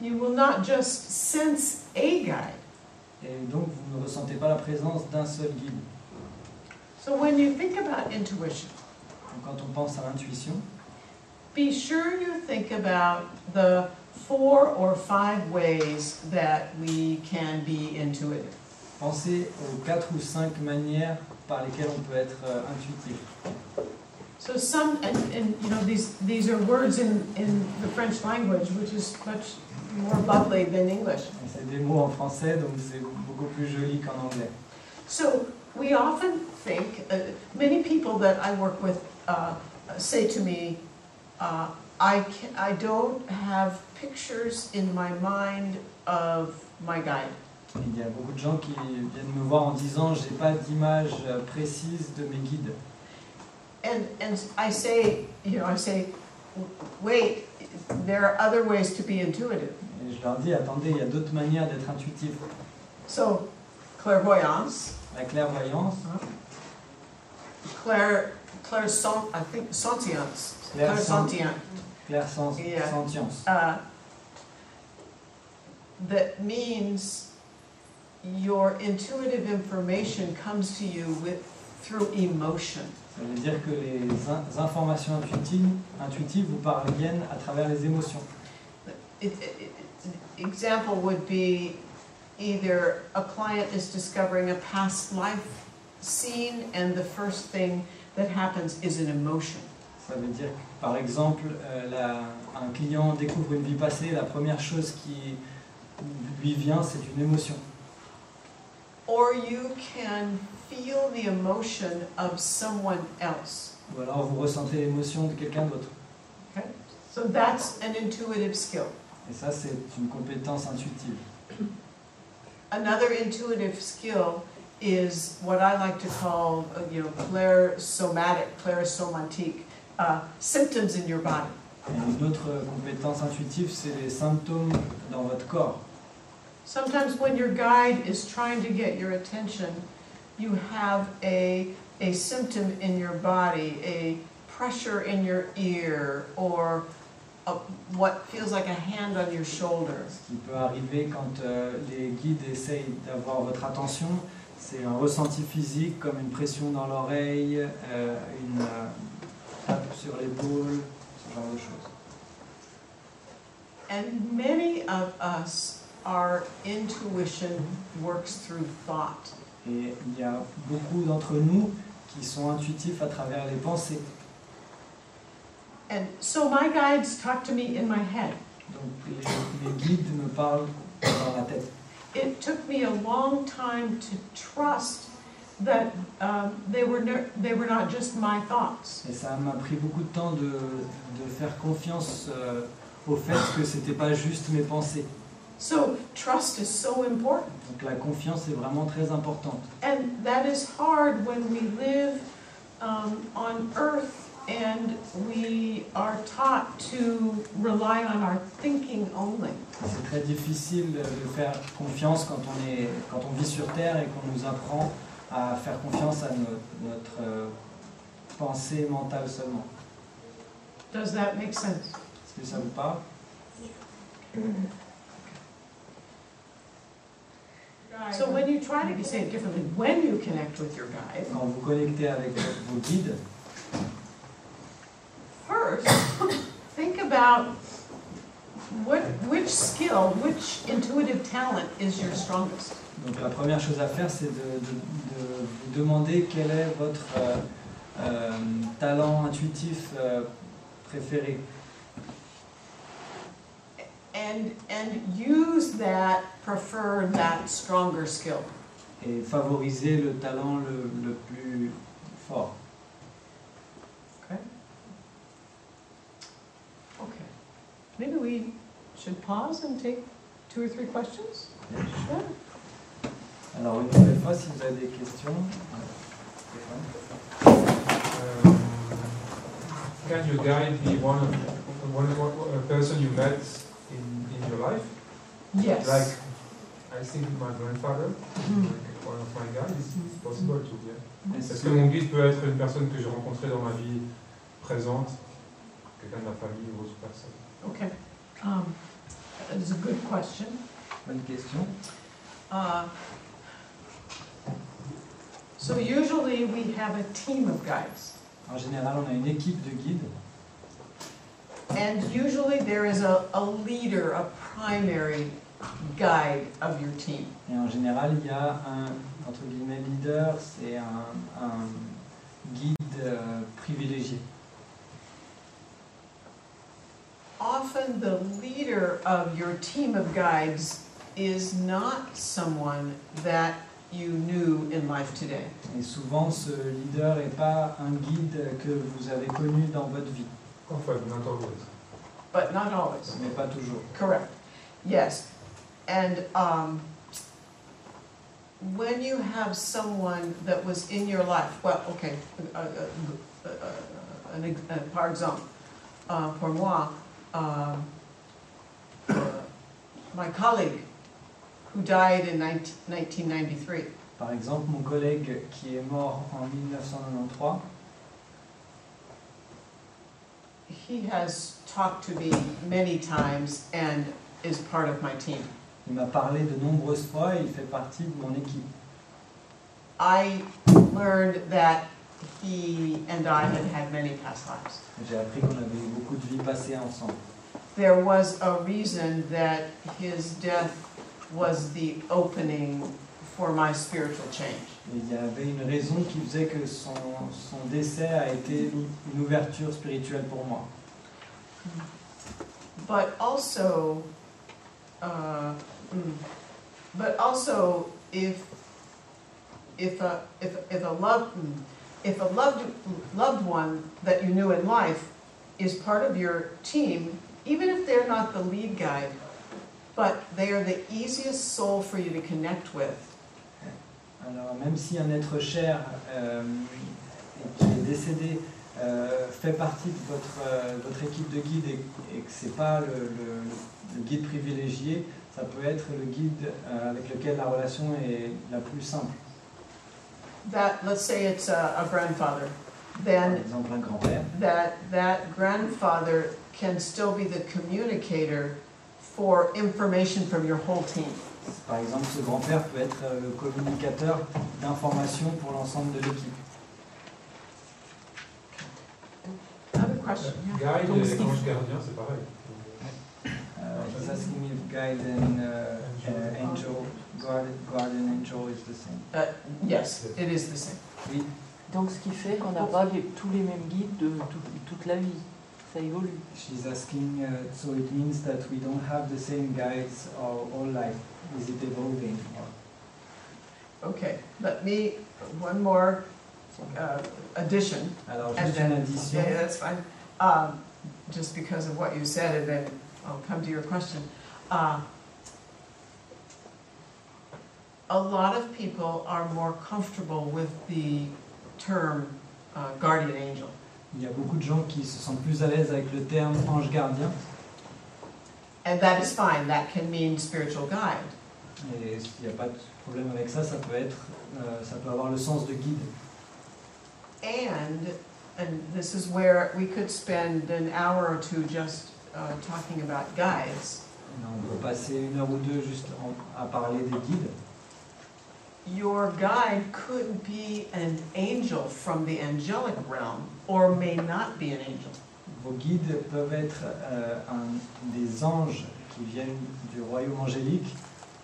you will not just sense a guide. Et donc vous ne ressentez pas la présence d'un seul guide. So when you think about intuition, Donc, quand on pense à l'intuition, be sure you think about the four or five ways that we can be intuitive. pensez aux quatre ou cinq manières par lesquelles on peut être euh, intuitif. So some, and, and you know, these, these are words in, in the French language, which is much more lovely than English. C'est des mots en français, donc c'est beaucoup plus joli qu'en anglais. So we often think, uh, many people that I work with uh, say to me, uh, I, can, I don't have pictures in my mind of my guide. Il y a beaucoup de gens qui viennent me voir en disant j'ai pas d'image précise de mes guides. And, and I say, you know, I say, wait, there are other ways to be intuitive. Et je leur dis attendez, il y a d'autres manières d'être intuitif. So clairvoyance, La clairvoyance, clair, clairsent, I think sentience, clairsentient, clairsens- Yeah. sentience. uh, that means your intuitive information comes to you with, through emotion. Ça veut dire que les in- informations intuitives, intuitives vous parviennent à travers les émotions. It, it, it- example would be either a client is discovering a past life scene and the first thing that happens is an emotion. Ça veut dire que, par exemple, euh, la- un client découvre une vie passée, la première chose qui lui vient, c'est une émotion. Or you can feel the emotion of someone else. Ou alors vous ressentez l'émotion de quelqu'un d'autre. So that's an intuitive skill. Et ça, c'est une compétence intuitive. Another intuitive skill is what I like to call, you know, clairsomatic, clairsomatique, uh, symptoms in your body. Et une autre compétence intuitive, c'est les symptômes dans votre corps. Sometimes when your guide is trying to get your attention, you have a, a symptom in your body, a pressure in your ear, or a, what feels like a hand on your shoulder. Ce qui peut arriver quand euh, les guides essayent d'avoir votre attention, c'est un ressenti physique comme une pression dans l'oreille, euh, une euh, tape sur l'épaule, ce genre de choses. And many of us, our intuition works through thought. Et il y a beaucoup d'entre nous qui sont intuitifs à travers les pensées. And so my guides talk to me in my head. Donc les, les guides me parlent dans la tête. It took me a long time to trust that um, they, were no, they were not just my thoughts. Et ça m'a pris beaucoup de temps de, de faire confiance euh, au fait que c'était pas juste mes pensées. So trust is so important. Donc la confiance est vraiment très importante. And that is hard when we live um, on earth and we are taught to rely on our thinking only. C'est très difficile de faire confiance quand on, est, quand on vit sur Terre et qu'on nous apprend à faire confiance à no- notre euh, pensée mentale seulement. Does that make sense? Est-ce que ça vous parle? So when you try to say it differently, when you connect with your guide, Quand vous connectez avec vos guides, first think about what which skill, which intuitive talent is your strongest? donc la première chose à faire, c'est de, de- de vous demander quel est votre euh, euh, talent intuitif euh, préféré. And and use that, prefer that stronger skill. et favoriser le talent le, le plus fort. Okay. Okay. Maybe we should pause and take two or three questions? Sure. Alors une nouvelle fois, si vous avez des questions. Um, can your guide be one of one, one, a person you met in, in your life? Yes. Like, I think my grandfather, Mhm. like one of my guides, it's possible to, yeah. Est-ce Est-ce que- que mon guide peut être une personne que j'ai rencontrée dans ma vie présente, quelqu'un de ma famille ou autre personne? Okay. Um, that is a good question. Bonne question. Uh, so usually we have a team of guides. En général, on a une équipe de guides And usually there is a, a leader, a primary guide of your team. et en général, il y a un entre guillemets leader, c'est un, un guide euh, privilégié. Often the leader of your team of guides is not someone that you knew in life today. Et souvent, ce leader n'est pas un guide que vous avez connu dans votre vie, Enfin, not always. But not always. mais pas toujours. Correct. Yes. And um, when you have someone that was in your life, well, okay, uh, uh, uh, uh, un uh, par exemple, uh, pour moi, um, uh, my colleague who died in 19, 1993, Par exemple, mon collègue qui est mort en 1993, he has talked to me many times and is part of my team. il m'a parlé de nombreuses fois et il fait partie de mon équipe. I learned that he and I had had many past lives. J'ai appris qu'on avait eu beaucoup de vies passées ensemble. There was a reason that his death was the opening for my spiritual change. Et il y avait une raison qui faisait que son, son décès a été une ouverture spirituelle pour moi. But also, uh, mm, but also, if if a if if a loved mm, if a loved loved one that you knew in life is part of your team, even if they're not the lead guide, but they are the easiest soul for you to connect with. Alors, même si un être cher euh, qui est décédé euh, fait partie de votre, euh, votre équipe de guide et, et que ce n'est pas le, le- le guide privilégié, ça peut être le guide euh, avec lequel la relation est la plus simple. That, let's say it's a, a grandfather, then exemple, un grand-père. that that grandfather can still be the communicator for information from your whole team. Par exemple, ce grand-père peut être euh, le communicateur d'informations pour l'ensemble de l'équipe. Another question? yeah. Guide Donc, et ange gardien, c'est pareil. Uh, he's asking if guide and uh, uh, angel, guard, guardian angel is the same. Uh, yes, it is the same. Oui, Donc ce qui fait qu'on n'a pas les- tous les mêmes guides de tout- toute la vie. Ça évolue. she's asking, uh, so it means that we don't have the same guides all, all life. Is it evolving? Okay, let me, one more uh, addition. Alors, And juste then- une addition. Yeah, yeah, that's fine. Um, just because of what you said, and then I'll come to your question. Uh, a lot of people are more comfortable with the term uh, guardian angel. Il y a beaucoup de gens qui se sentent plus à l'aise avec le terme ange gardien. And that is fine, that can mean spiritual guide. Et il n'y a pas de problème avec ça, ça peut être, euh, ça peut avoir le sens de guide. And, and this is where we could spend an hour or two just uh, talking about guides. Et On peut passer une heure ou deux juste en- à parler des guides. Your guide could be an angel from the angelic realm, or may not be an angel. Vos guides peuvent être euh, un- des anges qui viennent du royaume angélique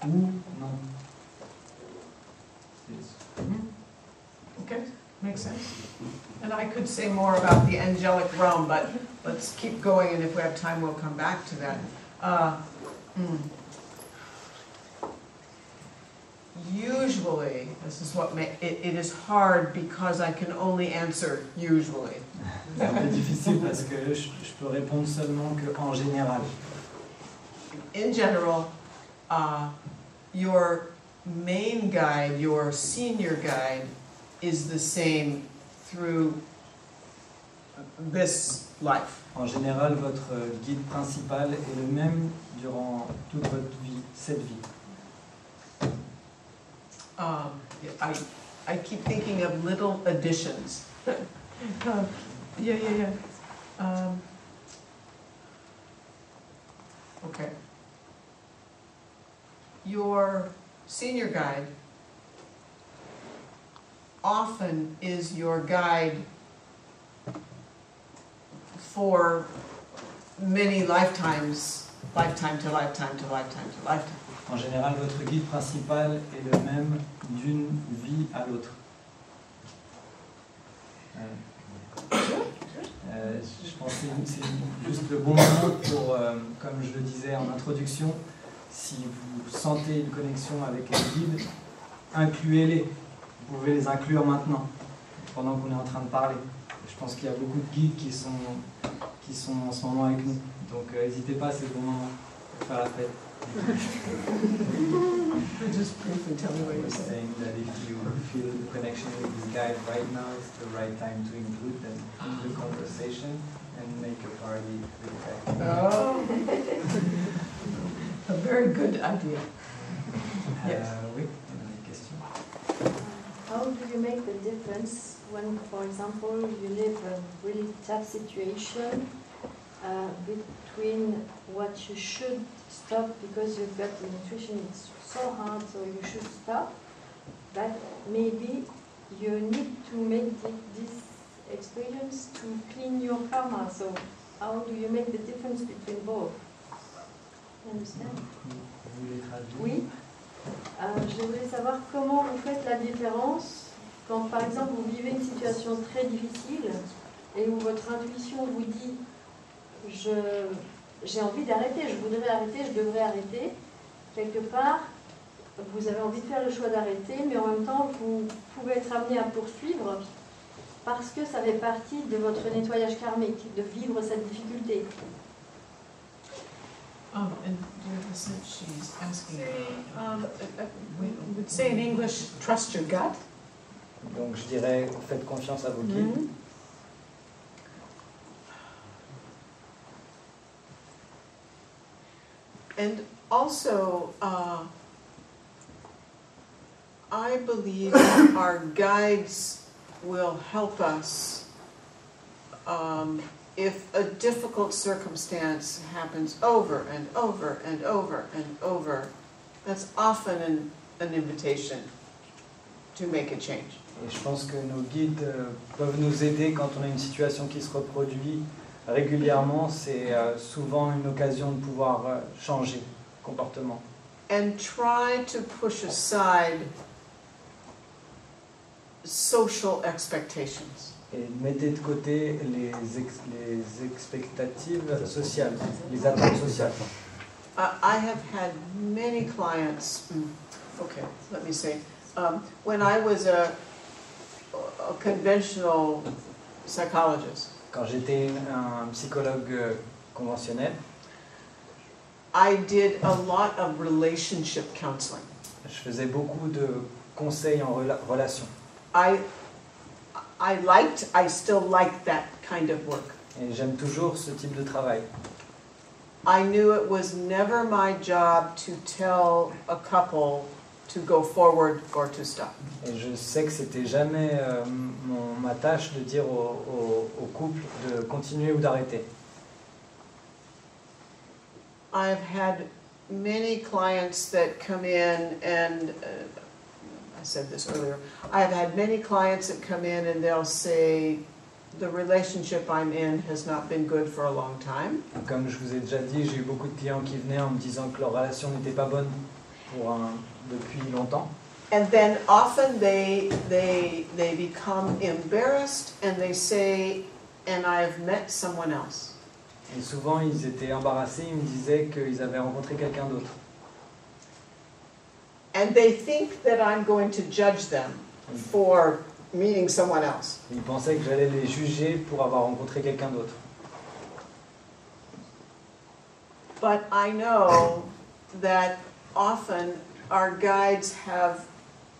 ou non. C'est- Okay, makes sense. And I could say more about the angelic realm, but let's keep going, and if we have time, we'll come back to that. Uh, hmm. Usually, this is what ma, it, it is hard because I can only answer usually. C'est un peu difficile parce que je, je peux répondre seulement que en général. In general, uh, your main guide, your senior guide, is the same through this life. En général, votre guide principal est le même durant toute votre vie, cette vie. Um, I, I keep thinking of little additions. Uh, Yeah, yeah, yeah. Um, Okay. Your senior guide often is your guide for many lifetimes, lifetime to lifetime to lifetime to lifetime. En général, votre guide principal est le même d'une vie à l'autre. Euh, je pense que c'est- juste le bon moment pour, euh, comme je le disais en introduction, si vous sentez une connexion avec les guides, incluez-les. Vous pouvez les inclure maintenant, pendant qu'on est en train de parler. Je pense qu'il y a beaucoup de guides qui sont, qui sont en ce moment avec nous. Donc euh, n'hésitez pas, c'est le bon moment pour faire la fête. Just briefly tell me what you're saying. saying that if you feel the connection with this guy right now, it's the right time to include them in the conversation and make a party with them. Oh. A very good idea. yes. Euh, oui, il y a des. How do you make the difference when, for example, you live a really tough situation uh, between what you should stop because you've got the nutrition, it's so hard, so you should stop, but maybe you need to make thi- this experience to clean your karma. So how do you make the difference between both? You understand? Traduire Oui. Euh, je voulais savoir comment vous faites la différence quand, par exemple, vous vivez une situation très difficile et où votre intuition vous dit je, j'ai envie d'arrêter, je voudrais arrêter, je devrais arrêter. Quelque part, vous avez envie de faire le choix d'arrêter, mais en même temps, vous pouvez être amené à poursuivre parce que ça fait partie de votre nettoyage karmique, de vivre cette difficulté. Um, and do you have a sense she's asking? Um, uh, uh, we would say in English, trust your gut? Donc je dirais, faites confiance à vos guides. Mhm. And also, uh, I believe our guides will help us um, if a difficult circumstance happens over and over and over and over. That's often an, an invitation to make a change. Et je pense que nos guides euh, peuvent nous aider quand on a une situation qui se reproduit régulièrement. C'est euh, souvent une occasion de pouvoir euh, changer de comportement. and try to push aside social expectations. Et mettez de côté les, ex- les expectatives sociales, les attentes sociales. Uh, I have had many clients, mm, okay, let me say, um, when I was a, a conventional psychologist, Quand j'étais un psychologue euh, conventionnel, I did a lot of relationship counseling. je faisais beaucoup de conseils en rela- relation. I, I liked, I still like that kind of work. Et j'aime toujours ce type de travail. I knew it was never my job to tell a couple to go forward or to stop. Et je sais que c'était jamais euh, mon- ma tâche de dire au, au- au couple de continuer ou d'arrêter. I've had many clients that come in and, uh, I said this earlier, I've had many clients that come in and they'll say, the relationship I'm in has not been good for a long time. Comme je vous ai déjà dit, j'ai eu beaucoup de clients qui venaient en me disant que leur relation n'était pas bonne pour un- depuis longtemps. And then often they, they, they become embarrassed and they say, and I've met someone else. Et souvent, ils étaient embarrassés, ils me disaient qu'ils avaient rencontré quelqu'un d'autre. And they think that I'm going to judge them for meeting someone else. Ils pensaient que j'allais les juger pour avoir rencontré quelqu'un d'autre. But I know that often our guides have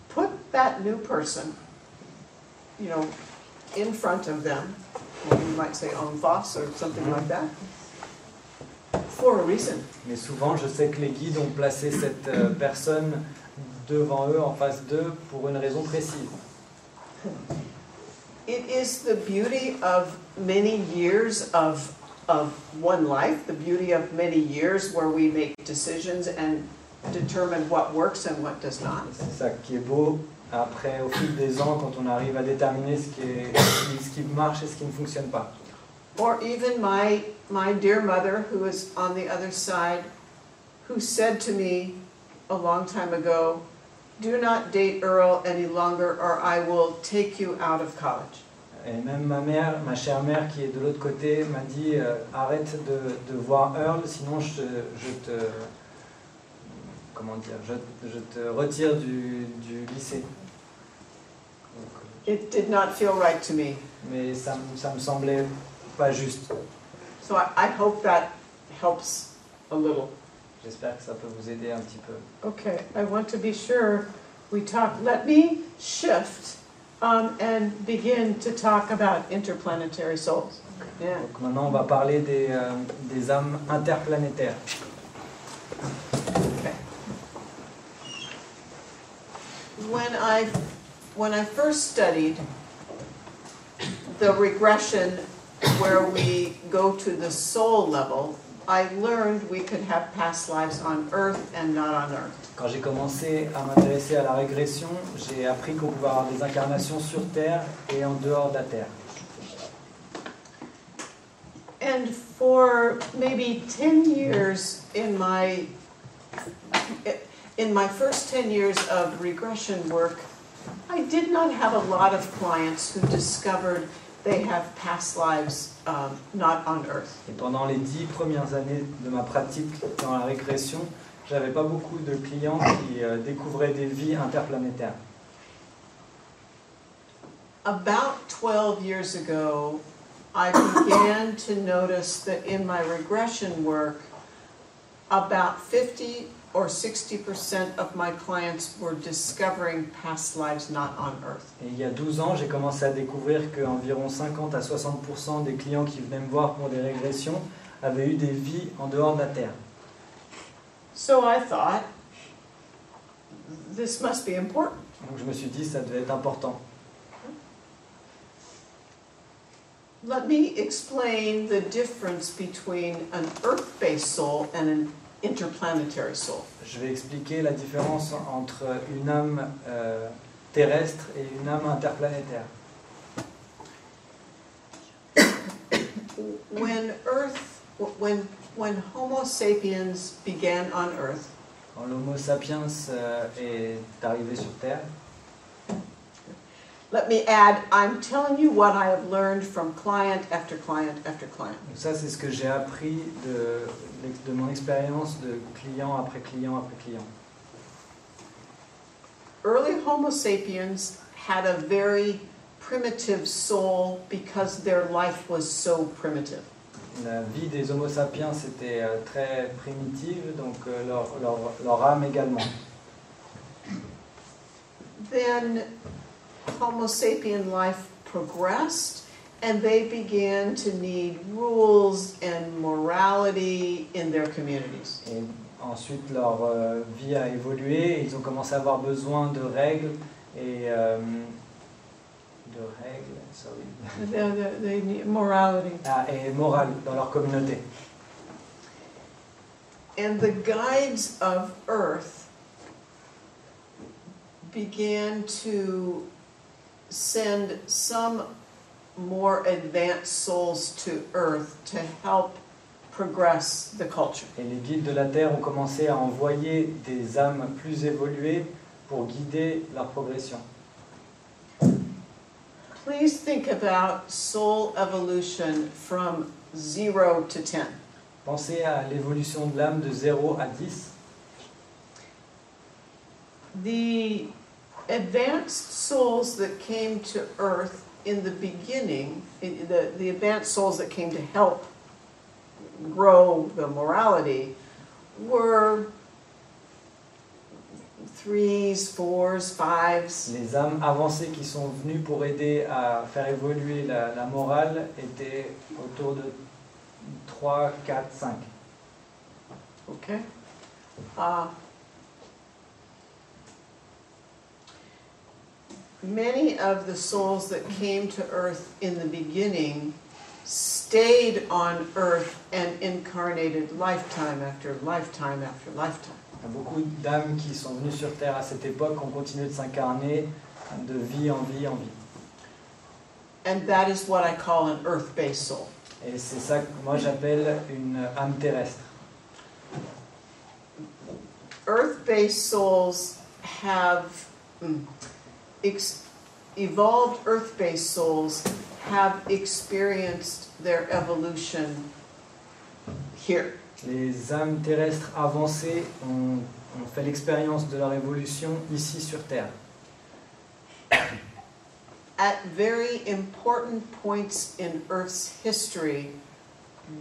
put that new person, you know, in front of them. You might say en face or something like mm-hmm. that, for a reason. Mais souvent, je sais que les guides ont placé cette euh, personne devant eux, en face d'eux, pour une raison précise. It is the beauty of many years of, of one life, the beauty of many years where we make decisions and determine what works and what does not. C'est ça qui est beau. Après, au fil des ans, quand on arrive à déterminer ce qui, est, ce qui marche et ce qui ne fonctionne pas. Or even my, my dear mother, who is on the other side, who said to me a long time ago, Do not date Earl any longer, or I will take you out of college. Et même ma mère, ma chère mère qui est de l'autre côté, m'a dit euh, arrête de, de voir Earl, sinon je, je te comment dire, je, je te retire du, du lycée. Donc, It did not feel right to me. mais ça, ça me semblait pas juste. So I, I hope that helps a little. J'espère que ça peut vous aider un petit peu. Okay, I want to be sure we talk. Let me shift um, and begin to talk about interplanetary souls. Yeah. Donc maintenant on va parler des, euh, des âmes interplanétaires. When I, when I first studied the regression where we go to the soul level, I learned we could have past lives on Earth and not on Earth. Quand j'ai commencé à m'intéresser à la régression, j'ai appris qu'on pouvait avoir des incarnations sur Terre et en dehors de la Terre. And for maybe 10 years in my in my first 10 years of regression work, I did not have a lot of clients who discovered they have past lives um, not on Earth. Et pendant les dix premières années de ma pratique dans la régression, j'avais pas beaucoup de clients qui euh, découvraient des vies interplanétaires. About 12 years ago, I began to notice that in my regression work, about 50 or 60% of my clients were discovering past lives not on Earth. Et il y a 12 ans, j'ai commencé à découvrir qu'environ 50 à 60% des clients qui venaient me voir pour des régressions avaient eu des vies en dehors de la Terre. So I thought, this must be important. Donc je me suis dit, ça devait être important. Let me explain the difference between an Earth based soul and an interplanetary soul. Je vais expliquer la différence entre une âme euh, terrestre et une âme interplanétaire. When Earth, when, when Homo sapiens began on Earth, Quand l'Homo sapiens euh, est arrivé sur Terre, let me add, I'm telling you what I have learned from client after client after client. donc ça c'est ce que j'ai appris de, de mon expérience de client après client après client. Early Homo sapiens had a very primitive soul because their life was so primitive. La vie des Homo sapiens était euh, très primitive, donc euh, leur, leur, leur âme également. Then Homo sapien life progressed and they began to need rules and morality in their communities. Et ensuite leur euh, vie a évolué, ils ont commencé à avoir besoin de règles et euh, de règles, sorry. The, the, the need- morality. Ah, et morale dans leur communauté. And the guides of Earth began to send some more advanced souls to Earth to help progress the culture. Et les guides de la Terre ont commencé à envoyer des âmes plus évoluées pour guider leur progression. Please think about soul evolution from 0 to 10. Pensez à l'évolution de l'âme de 0 à 10. The advanced souls that came to Earth in the beginning, the, the advanced souls that came to help grow the morality, were threes, fours, fives. Les âmes avancées qui sont venues pour aider à faire évoluer la, la morale étaient autour de 3, 4, 5. Okay? Uh, many of the souls that came to Earth in the beginning stayed on Earth and incarnated lifetime after lifetime after lifetime. Il y a beaucoup d'âmes qui sont venues sur Terre à cette époque ont continué de s'incarner de vie en vie en vie. And that is what I call an Earth based soul. Et c'est ça que moi j'appelle une âme terrestre. Earth based souls have mm, evolved Earth based souls have experienced their evolution here. Les âmes terrestres avancées ont, ont fait l'expérience de leur évolution ici sur Terre. At very important points in Earth's history,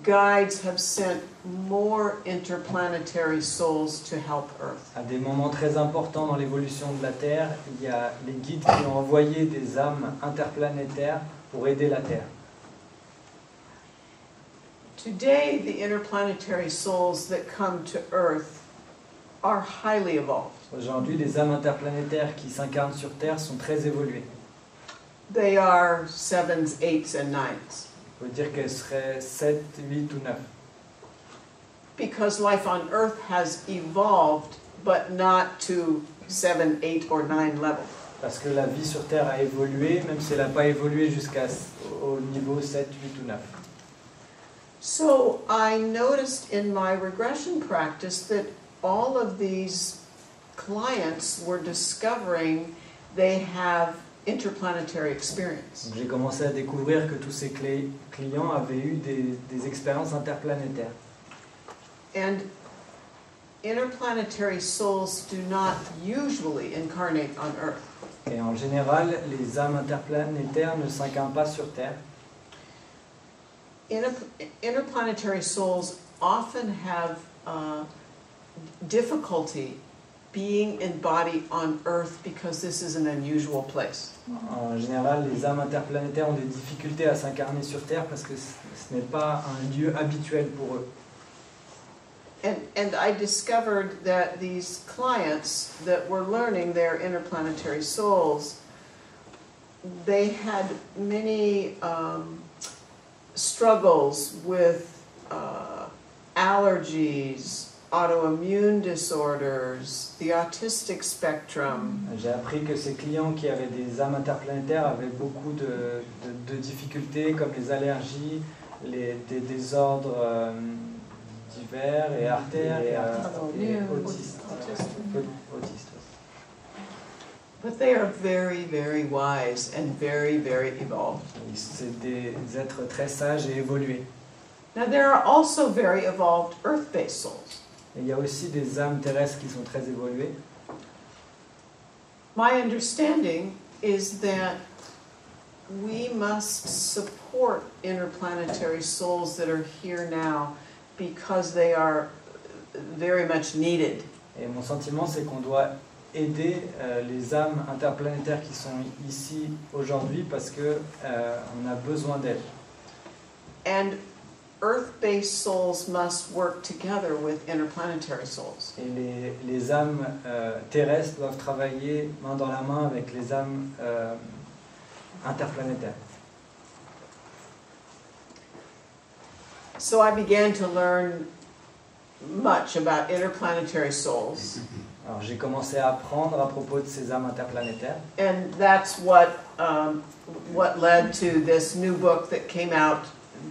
guides have sent more interplanetary souls to help Earth. À des moments très importants dans l'évolution de la Terre, il y a les guides qui ont envoyé des âmes interplanétaires pour aider la Terre. Today, the interplanetary souls that come to Earth are highly evolved. Aujourd'hui, les âmes interplanétaires qui s'incarnent sur Terre sont très évoluées. They are sevens, eights, and nines. On peut dire qu'elles seraient 7, 8 ou 9. Because life on Earth has evolved, but not to seven, eight, or nine level. Parce que la vie sur Terre a évolué, même si elle n'a pas évolué jusqu'au niveau 7, 8 ou 9. So I noticed in my regression practice that all of these clients were discovering they have interplanetary experience. J'ai commencé à découvrir que tous ces clé- clients avaient eu des, des expériences interplanétaires. And interplanetary souls do not usually incarnate on Earth. Et en général, les âmes interplanétaires ne s'incarnent pas sur Terre. Inter- interplanetary souls often have uh, difficulty being in body on Earth because this is an unusual place. En général, les âmes interplanétaires ont des difficultés à s'incarner sur Terre parce que ce n'est pas un lieu habituel pour eux. And, and I discovered that these clients that were learning their interplanetary souls, they had many um, struggles with uh, allergies, autoimmune disorders, the autistic spectrum. J'ai appris que ces clients qui avaient des âmes interplanétaires avaient beaucoup de, de- de difficultés comme les allergies, les, des désordres euh, divers et artères et, euh, et autistes. Peu- autistes, ouais. But they are very, very wise and very, very evolved. C'est des êtres très sages et évolués. Now, there are also very evolved earth based souls. Et il y a aussi des âmes terrestres qui sont très évoluées. My understanding is that we must support interplanetary souls that are here now because they are very much needed. Et mon sentiment, c'est qu'on doit aider euh, les âmes interplanétaires qui sont ici aujourd'hui parce que euh, on a besoin d'elles. And earth based souls must work together with interplanetary souls. Et les, les âmes euh, terrestres doivent travailler main dans la main avec les âmes euh, interplanétaires. So I began to learn much about interplanetary souls. Alors j'ai commencé à apprendre à propos de ces âmes interplanétaires. And that's what, um, what led to this new book that came out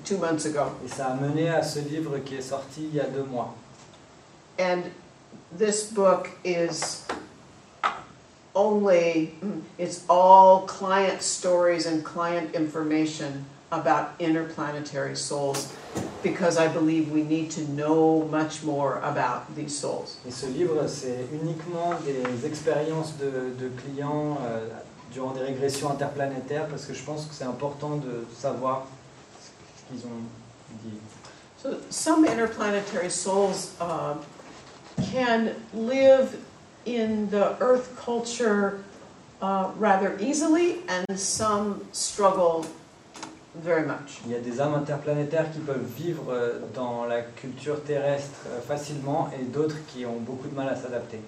two months ago. Et ça a mené à ce livre qui est sorti il y a deux mois. And this book is only, it's all client stories and client information about interplanetary souls because I believe we need to know much more about these souls. Et ce livre, c'est uniquement des expériences de, de clients euh, durant des régressions interplanétaires parce que je pense que c'est important de savoir qu'ils ont dit. So some interplanetary souls uh, can live in the Earth culture uh, rather easily, and some struggle very much. Il y a des âmes interplanétaires qui peuvent vivre euh, dans la culture terrestre euh, facilement et d'autres qui ont beaucoup de mal à s'adapter.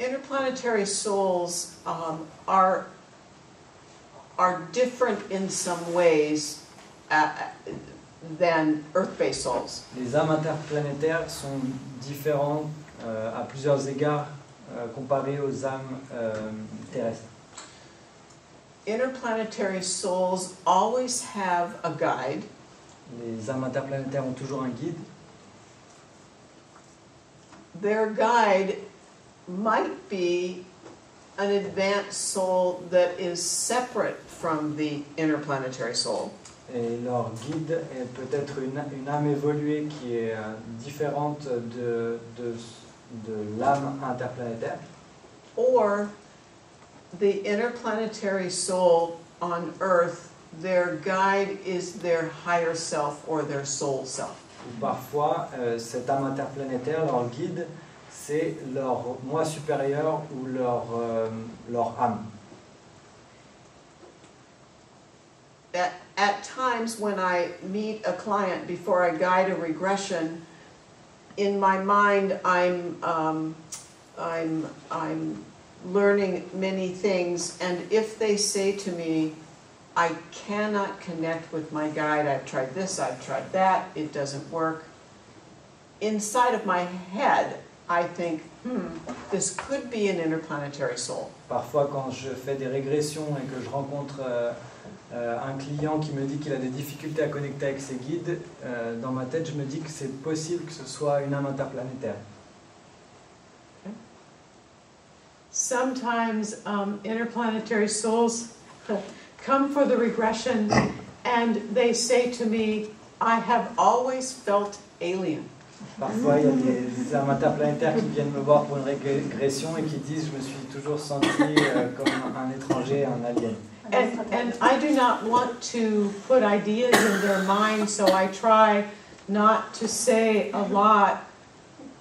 Interplanetary souls um, are are different in some ways uh, than Earth-based souls. Les âmes interplanétaires sont différentes euh, à plusieurs égards euh, comparées aux âmes euh, terrestres. Interplanetary souls always have a guide. Les âmes interplanétaires ont toujours un guide. Their guide might be an advanced soul that is separate from the interplanetary soul. Et leur guide est peut-être une, une âme évoluée qui est euh, différente de, de, de l'âme interplanétaire. Or the interplanetary soul on Earth, their guide is their higher self or their soul self. Ou parfois, euh, cette âme interplanétaire, leur guide, c'est leur moi supérieur ou leur, euh, leur âme. At times when I meet a client before I guide a regression, in my mind I'm, um, I'm, I'm learning many things, and if they say to me, I cannot connect with my guide, I've tried this, I've tried that, it doesn't work, inside of my head, I think, hmm, this could be an interplanetary soul. Parfois, quand je fais des régressions et que je rencontre euh, euh, un client qui me dit qu'il a des difficultés à connecter avec ses guides, euh, dans ma tête, je me dis que c'est possible que ce soit une âme interplanétaire. Sometimes um, interplanetary souls come for the regression and they say to me, I have always felt alien. Parfois, il y a des, des âmes interplanétaires qui viennent me voir pour une régression et qui disent Je me suis toujours senti euh, comme un étranger, un alien. And, and I do not want to put ideas in their mind, so I try not to say a lot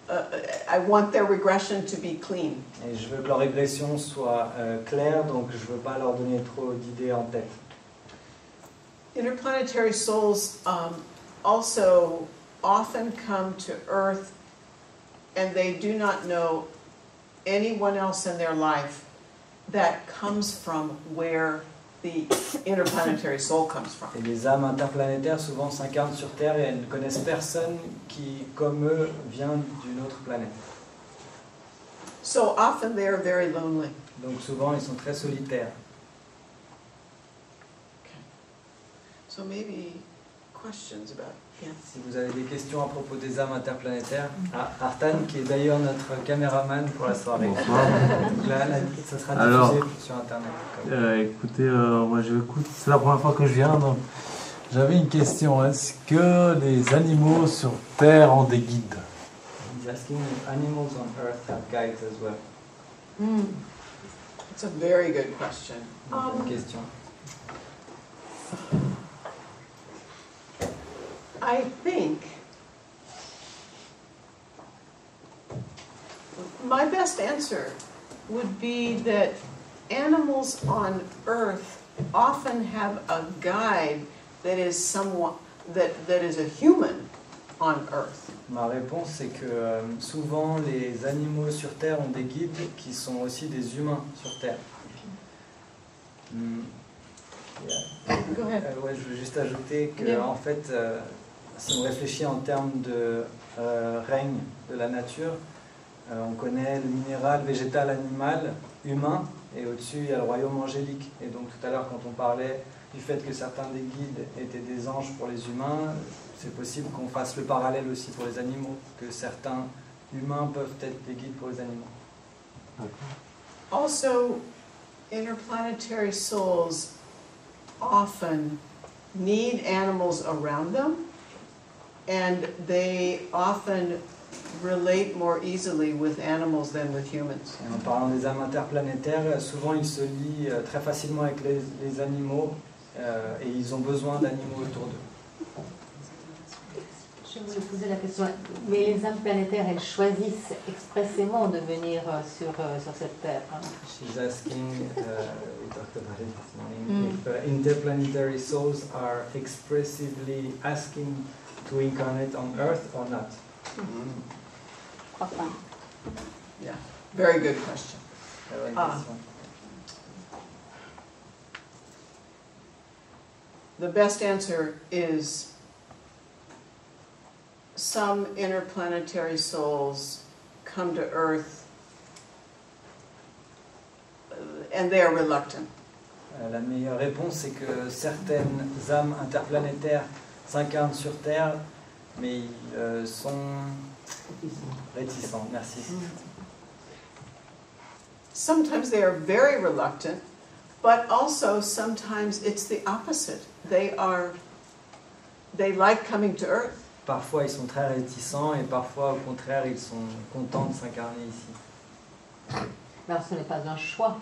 uh, I want their regression to be clean. Et je veux que leur régression soit euh, claire, donc je veux pas leur donner trop d'idées en tête. Interplanetary souls um, also often come to Earth and they do not know anyone else in their life that comes from where the interplanetary soul comes from. Et les âmes interplanétaires souvent s'incarnent sur Terre et elles ne connaissent personne qui, comme eux, vient d'une autre planète. So often they are very lonely. Donc souvent ils sont très solitaires. So maybe questions about. Si vous avez des questions à propos des âmes interplanétaires, ah, Artan, qui est d'ailleurs notre caméraman pour la soirée. Bonsoir. Donc là, là, ça sera Alors, diffusé sur Internet. Euh, écoutez, euh, moi je écoute, c'est la première fois que je viens, donc j'avais une question. Est-ce que les animaux sur Terre ont des guides? He's asking if animals on Earth have guides as well. It's a very good question. Bonne Um, question. I think my best answer would be that animals on Earth often have a guide that is somewhat that, that is a human on Earth. Ma réponse, c'est que euh, souvent les animaux sur Terre ont des guides qui sont aussi des humains sur Terre. Hmm. Yeah. Go ahead. Euh, ouais, je veux juste ajouter que, Yeah. en fait, euh, si on réfléchit en termes de euh, règne de la nature, euh, on connaît le minéral, végétal, animal, humain, et au-dessus, il y a le royaume angélique. Et donc, tout à l'heure, quand on parlait du fait que certains des guides étaient des anges pour les humains, c'est possible qu'on fasse le parallèle aussi pour les animaux, que certains humains peuvent être des guides pour les animaux. Also, interplanetary souls often need animals around them, and they often relate more easily with animals than with humans. Et en parlant des âmes interplanétaires, souvent ils se lient euh, très facilement avec les, les animaux euh, et ils ont besoin d'animaux autour d'eux. Je voulais poser la question, mais les âmes planétaires, elles choisissent expressément de venir euh, sur, euh, sur cette Terre. hein. She's asking, uh, we talked about it this morning, Mm. if uh, interplanetary souls are expressively asking to incarnate on Earth or not. Je crois pas. Yeah, very good question. Très bonne Ah. question. The best answer is some interplanetary souls come to Earth uh, and they are reluctant. Euh, La meilleure réponse, c'est que certaines âmes interplanétaires s'incarnent sur Terre, mais ils euh, sont réticents. Merci. Sometimes they are very reluctant, but also sometimes it's the opposite. They are, they like coming to Earth. Parfois, ils sont très réticents et parfois, au contraire, ils sont contents de s'incarner ici. Mais ce n'est pas un choix.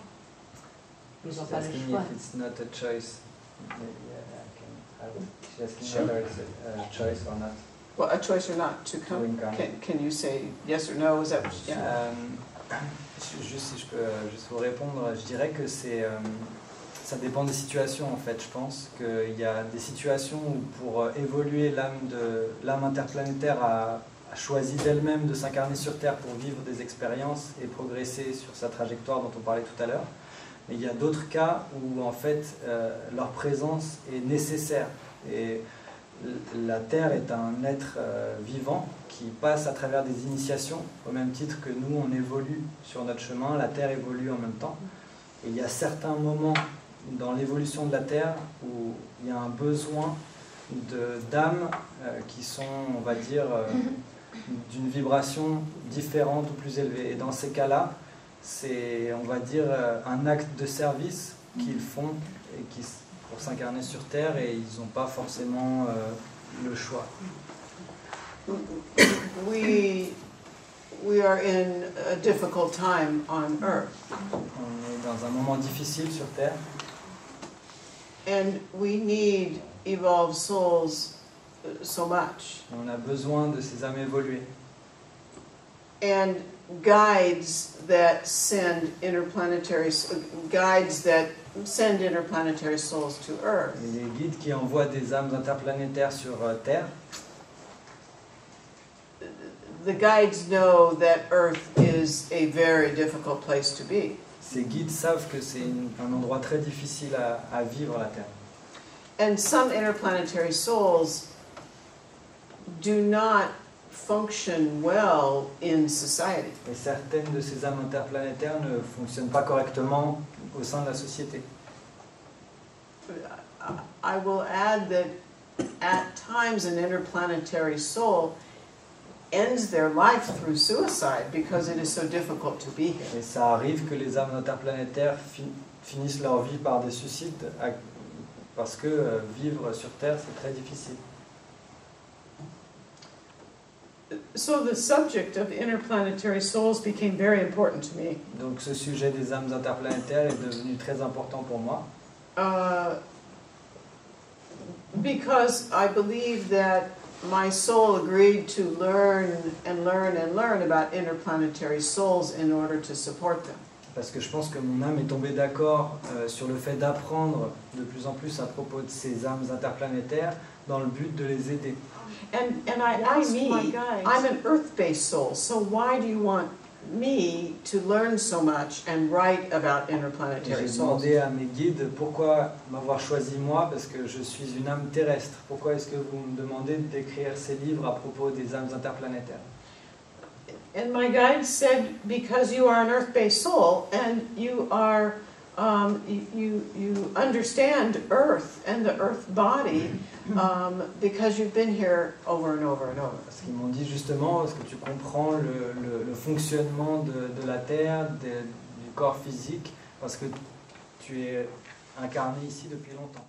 Ils n'ont She's pas le asking choix. if it's not a choice. Add. She's asking whether it's a, a choice or not Well, a choice or not to to come. incarnate. Can, can you say yes or no? Is that, yeah. Euh, je- juste si je peux euh, juste vous répondre, je dirais que c'est euh, ça dépend des situations en fait. Je pense qu'il y a des situations où pour euh, évoluer l'âme de l'âme interplanétaire a, a choisi d'elle-même de s'incarner sur Terre pour vivre des expériences et progresser sur sa trajectoire dont on parlait tout à l'heure. Mais il y a d'autres cas où en fait euh, leur présence est nécessaire et la Terre est un être euh, vivant qui passe à travers des initiations, au même titre que nous, on évolue sur notre chemin, la Terre évolue en même temps. Et il y a certains moments dans l'évolution de la Terre où il y a un besoin d'âmes euh, qui sont, on va dire, d'une vibration différente ou plus élevée. Et dans ces cas-là, c'est, on va dire, euh, un acte de service qu'ils font et qui, pour s'incarner sur Terre et ils n'ont pas forcément euh, le choix. We, we are in a difficult time on Earth, On est dans un moment difficile sur Terre and we need evolved souls uh, so much. et on a besoin de ces âmes évoluées. and guides that send interplanetary guides that send interplanetary souls to Earth. Et les guides qui envoient des âmes interplanétaires sur euh, Terre, The guides know that Earth is a very difficult place to be. ces guides savent que c'est un endroit très difficile à, à vivre la Terre. And some interplanetary souls do not function well in society. Et certaines de ces âmes interplanétaires ne fonctionnent pas correctement au sein de la société. I will add that at times an interplanetary soul ends their life through suicide because it is so difficult to be here. Et ça arrive que les âmes interplanétaires fi- finissent leur vie par des suicides à- parce que euh, vivre sur Terre c'est très difficile. So the subject of interplanetary souls became very important to me. Donc ce sujet des âmes interplanétaires est devenu très important pour moi Uh, because I believe that my soul agreed to learn and learn and learn about interplanetary souls in order to support them. parce que je pense que mon âme est tombée d'accord euh, sur le fait d'apprendre de plus en plus à propos de ces âmes interplanétaires dans le but de les aider. And, and I asked me, I'm an earth-based soul, so why do you want me to learn so much and write about Et interplanetary J'ai souls? demandé à mes guides pourquoi m'avoir choisi moi, parce que je suis une âme terrestre. Pourquoi est-ce que vous me demandez d'écrire ces livres à propos des âmes interplanétaires And my guide said, because you are an earth-based soul and you are, um, you, you, you understand Earth and the Earth body, um, because you've been here over and over and over. Parce qu'ils m'ont dit justement, est-ce que tu comprends le, le- le fonctionnement de, de la Terre, de- du corps physique, parce que tu es incarné ici depuis longtemps.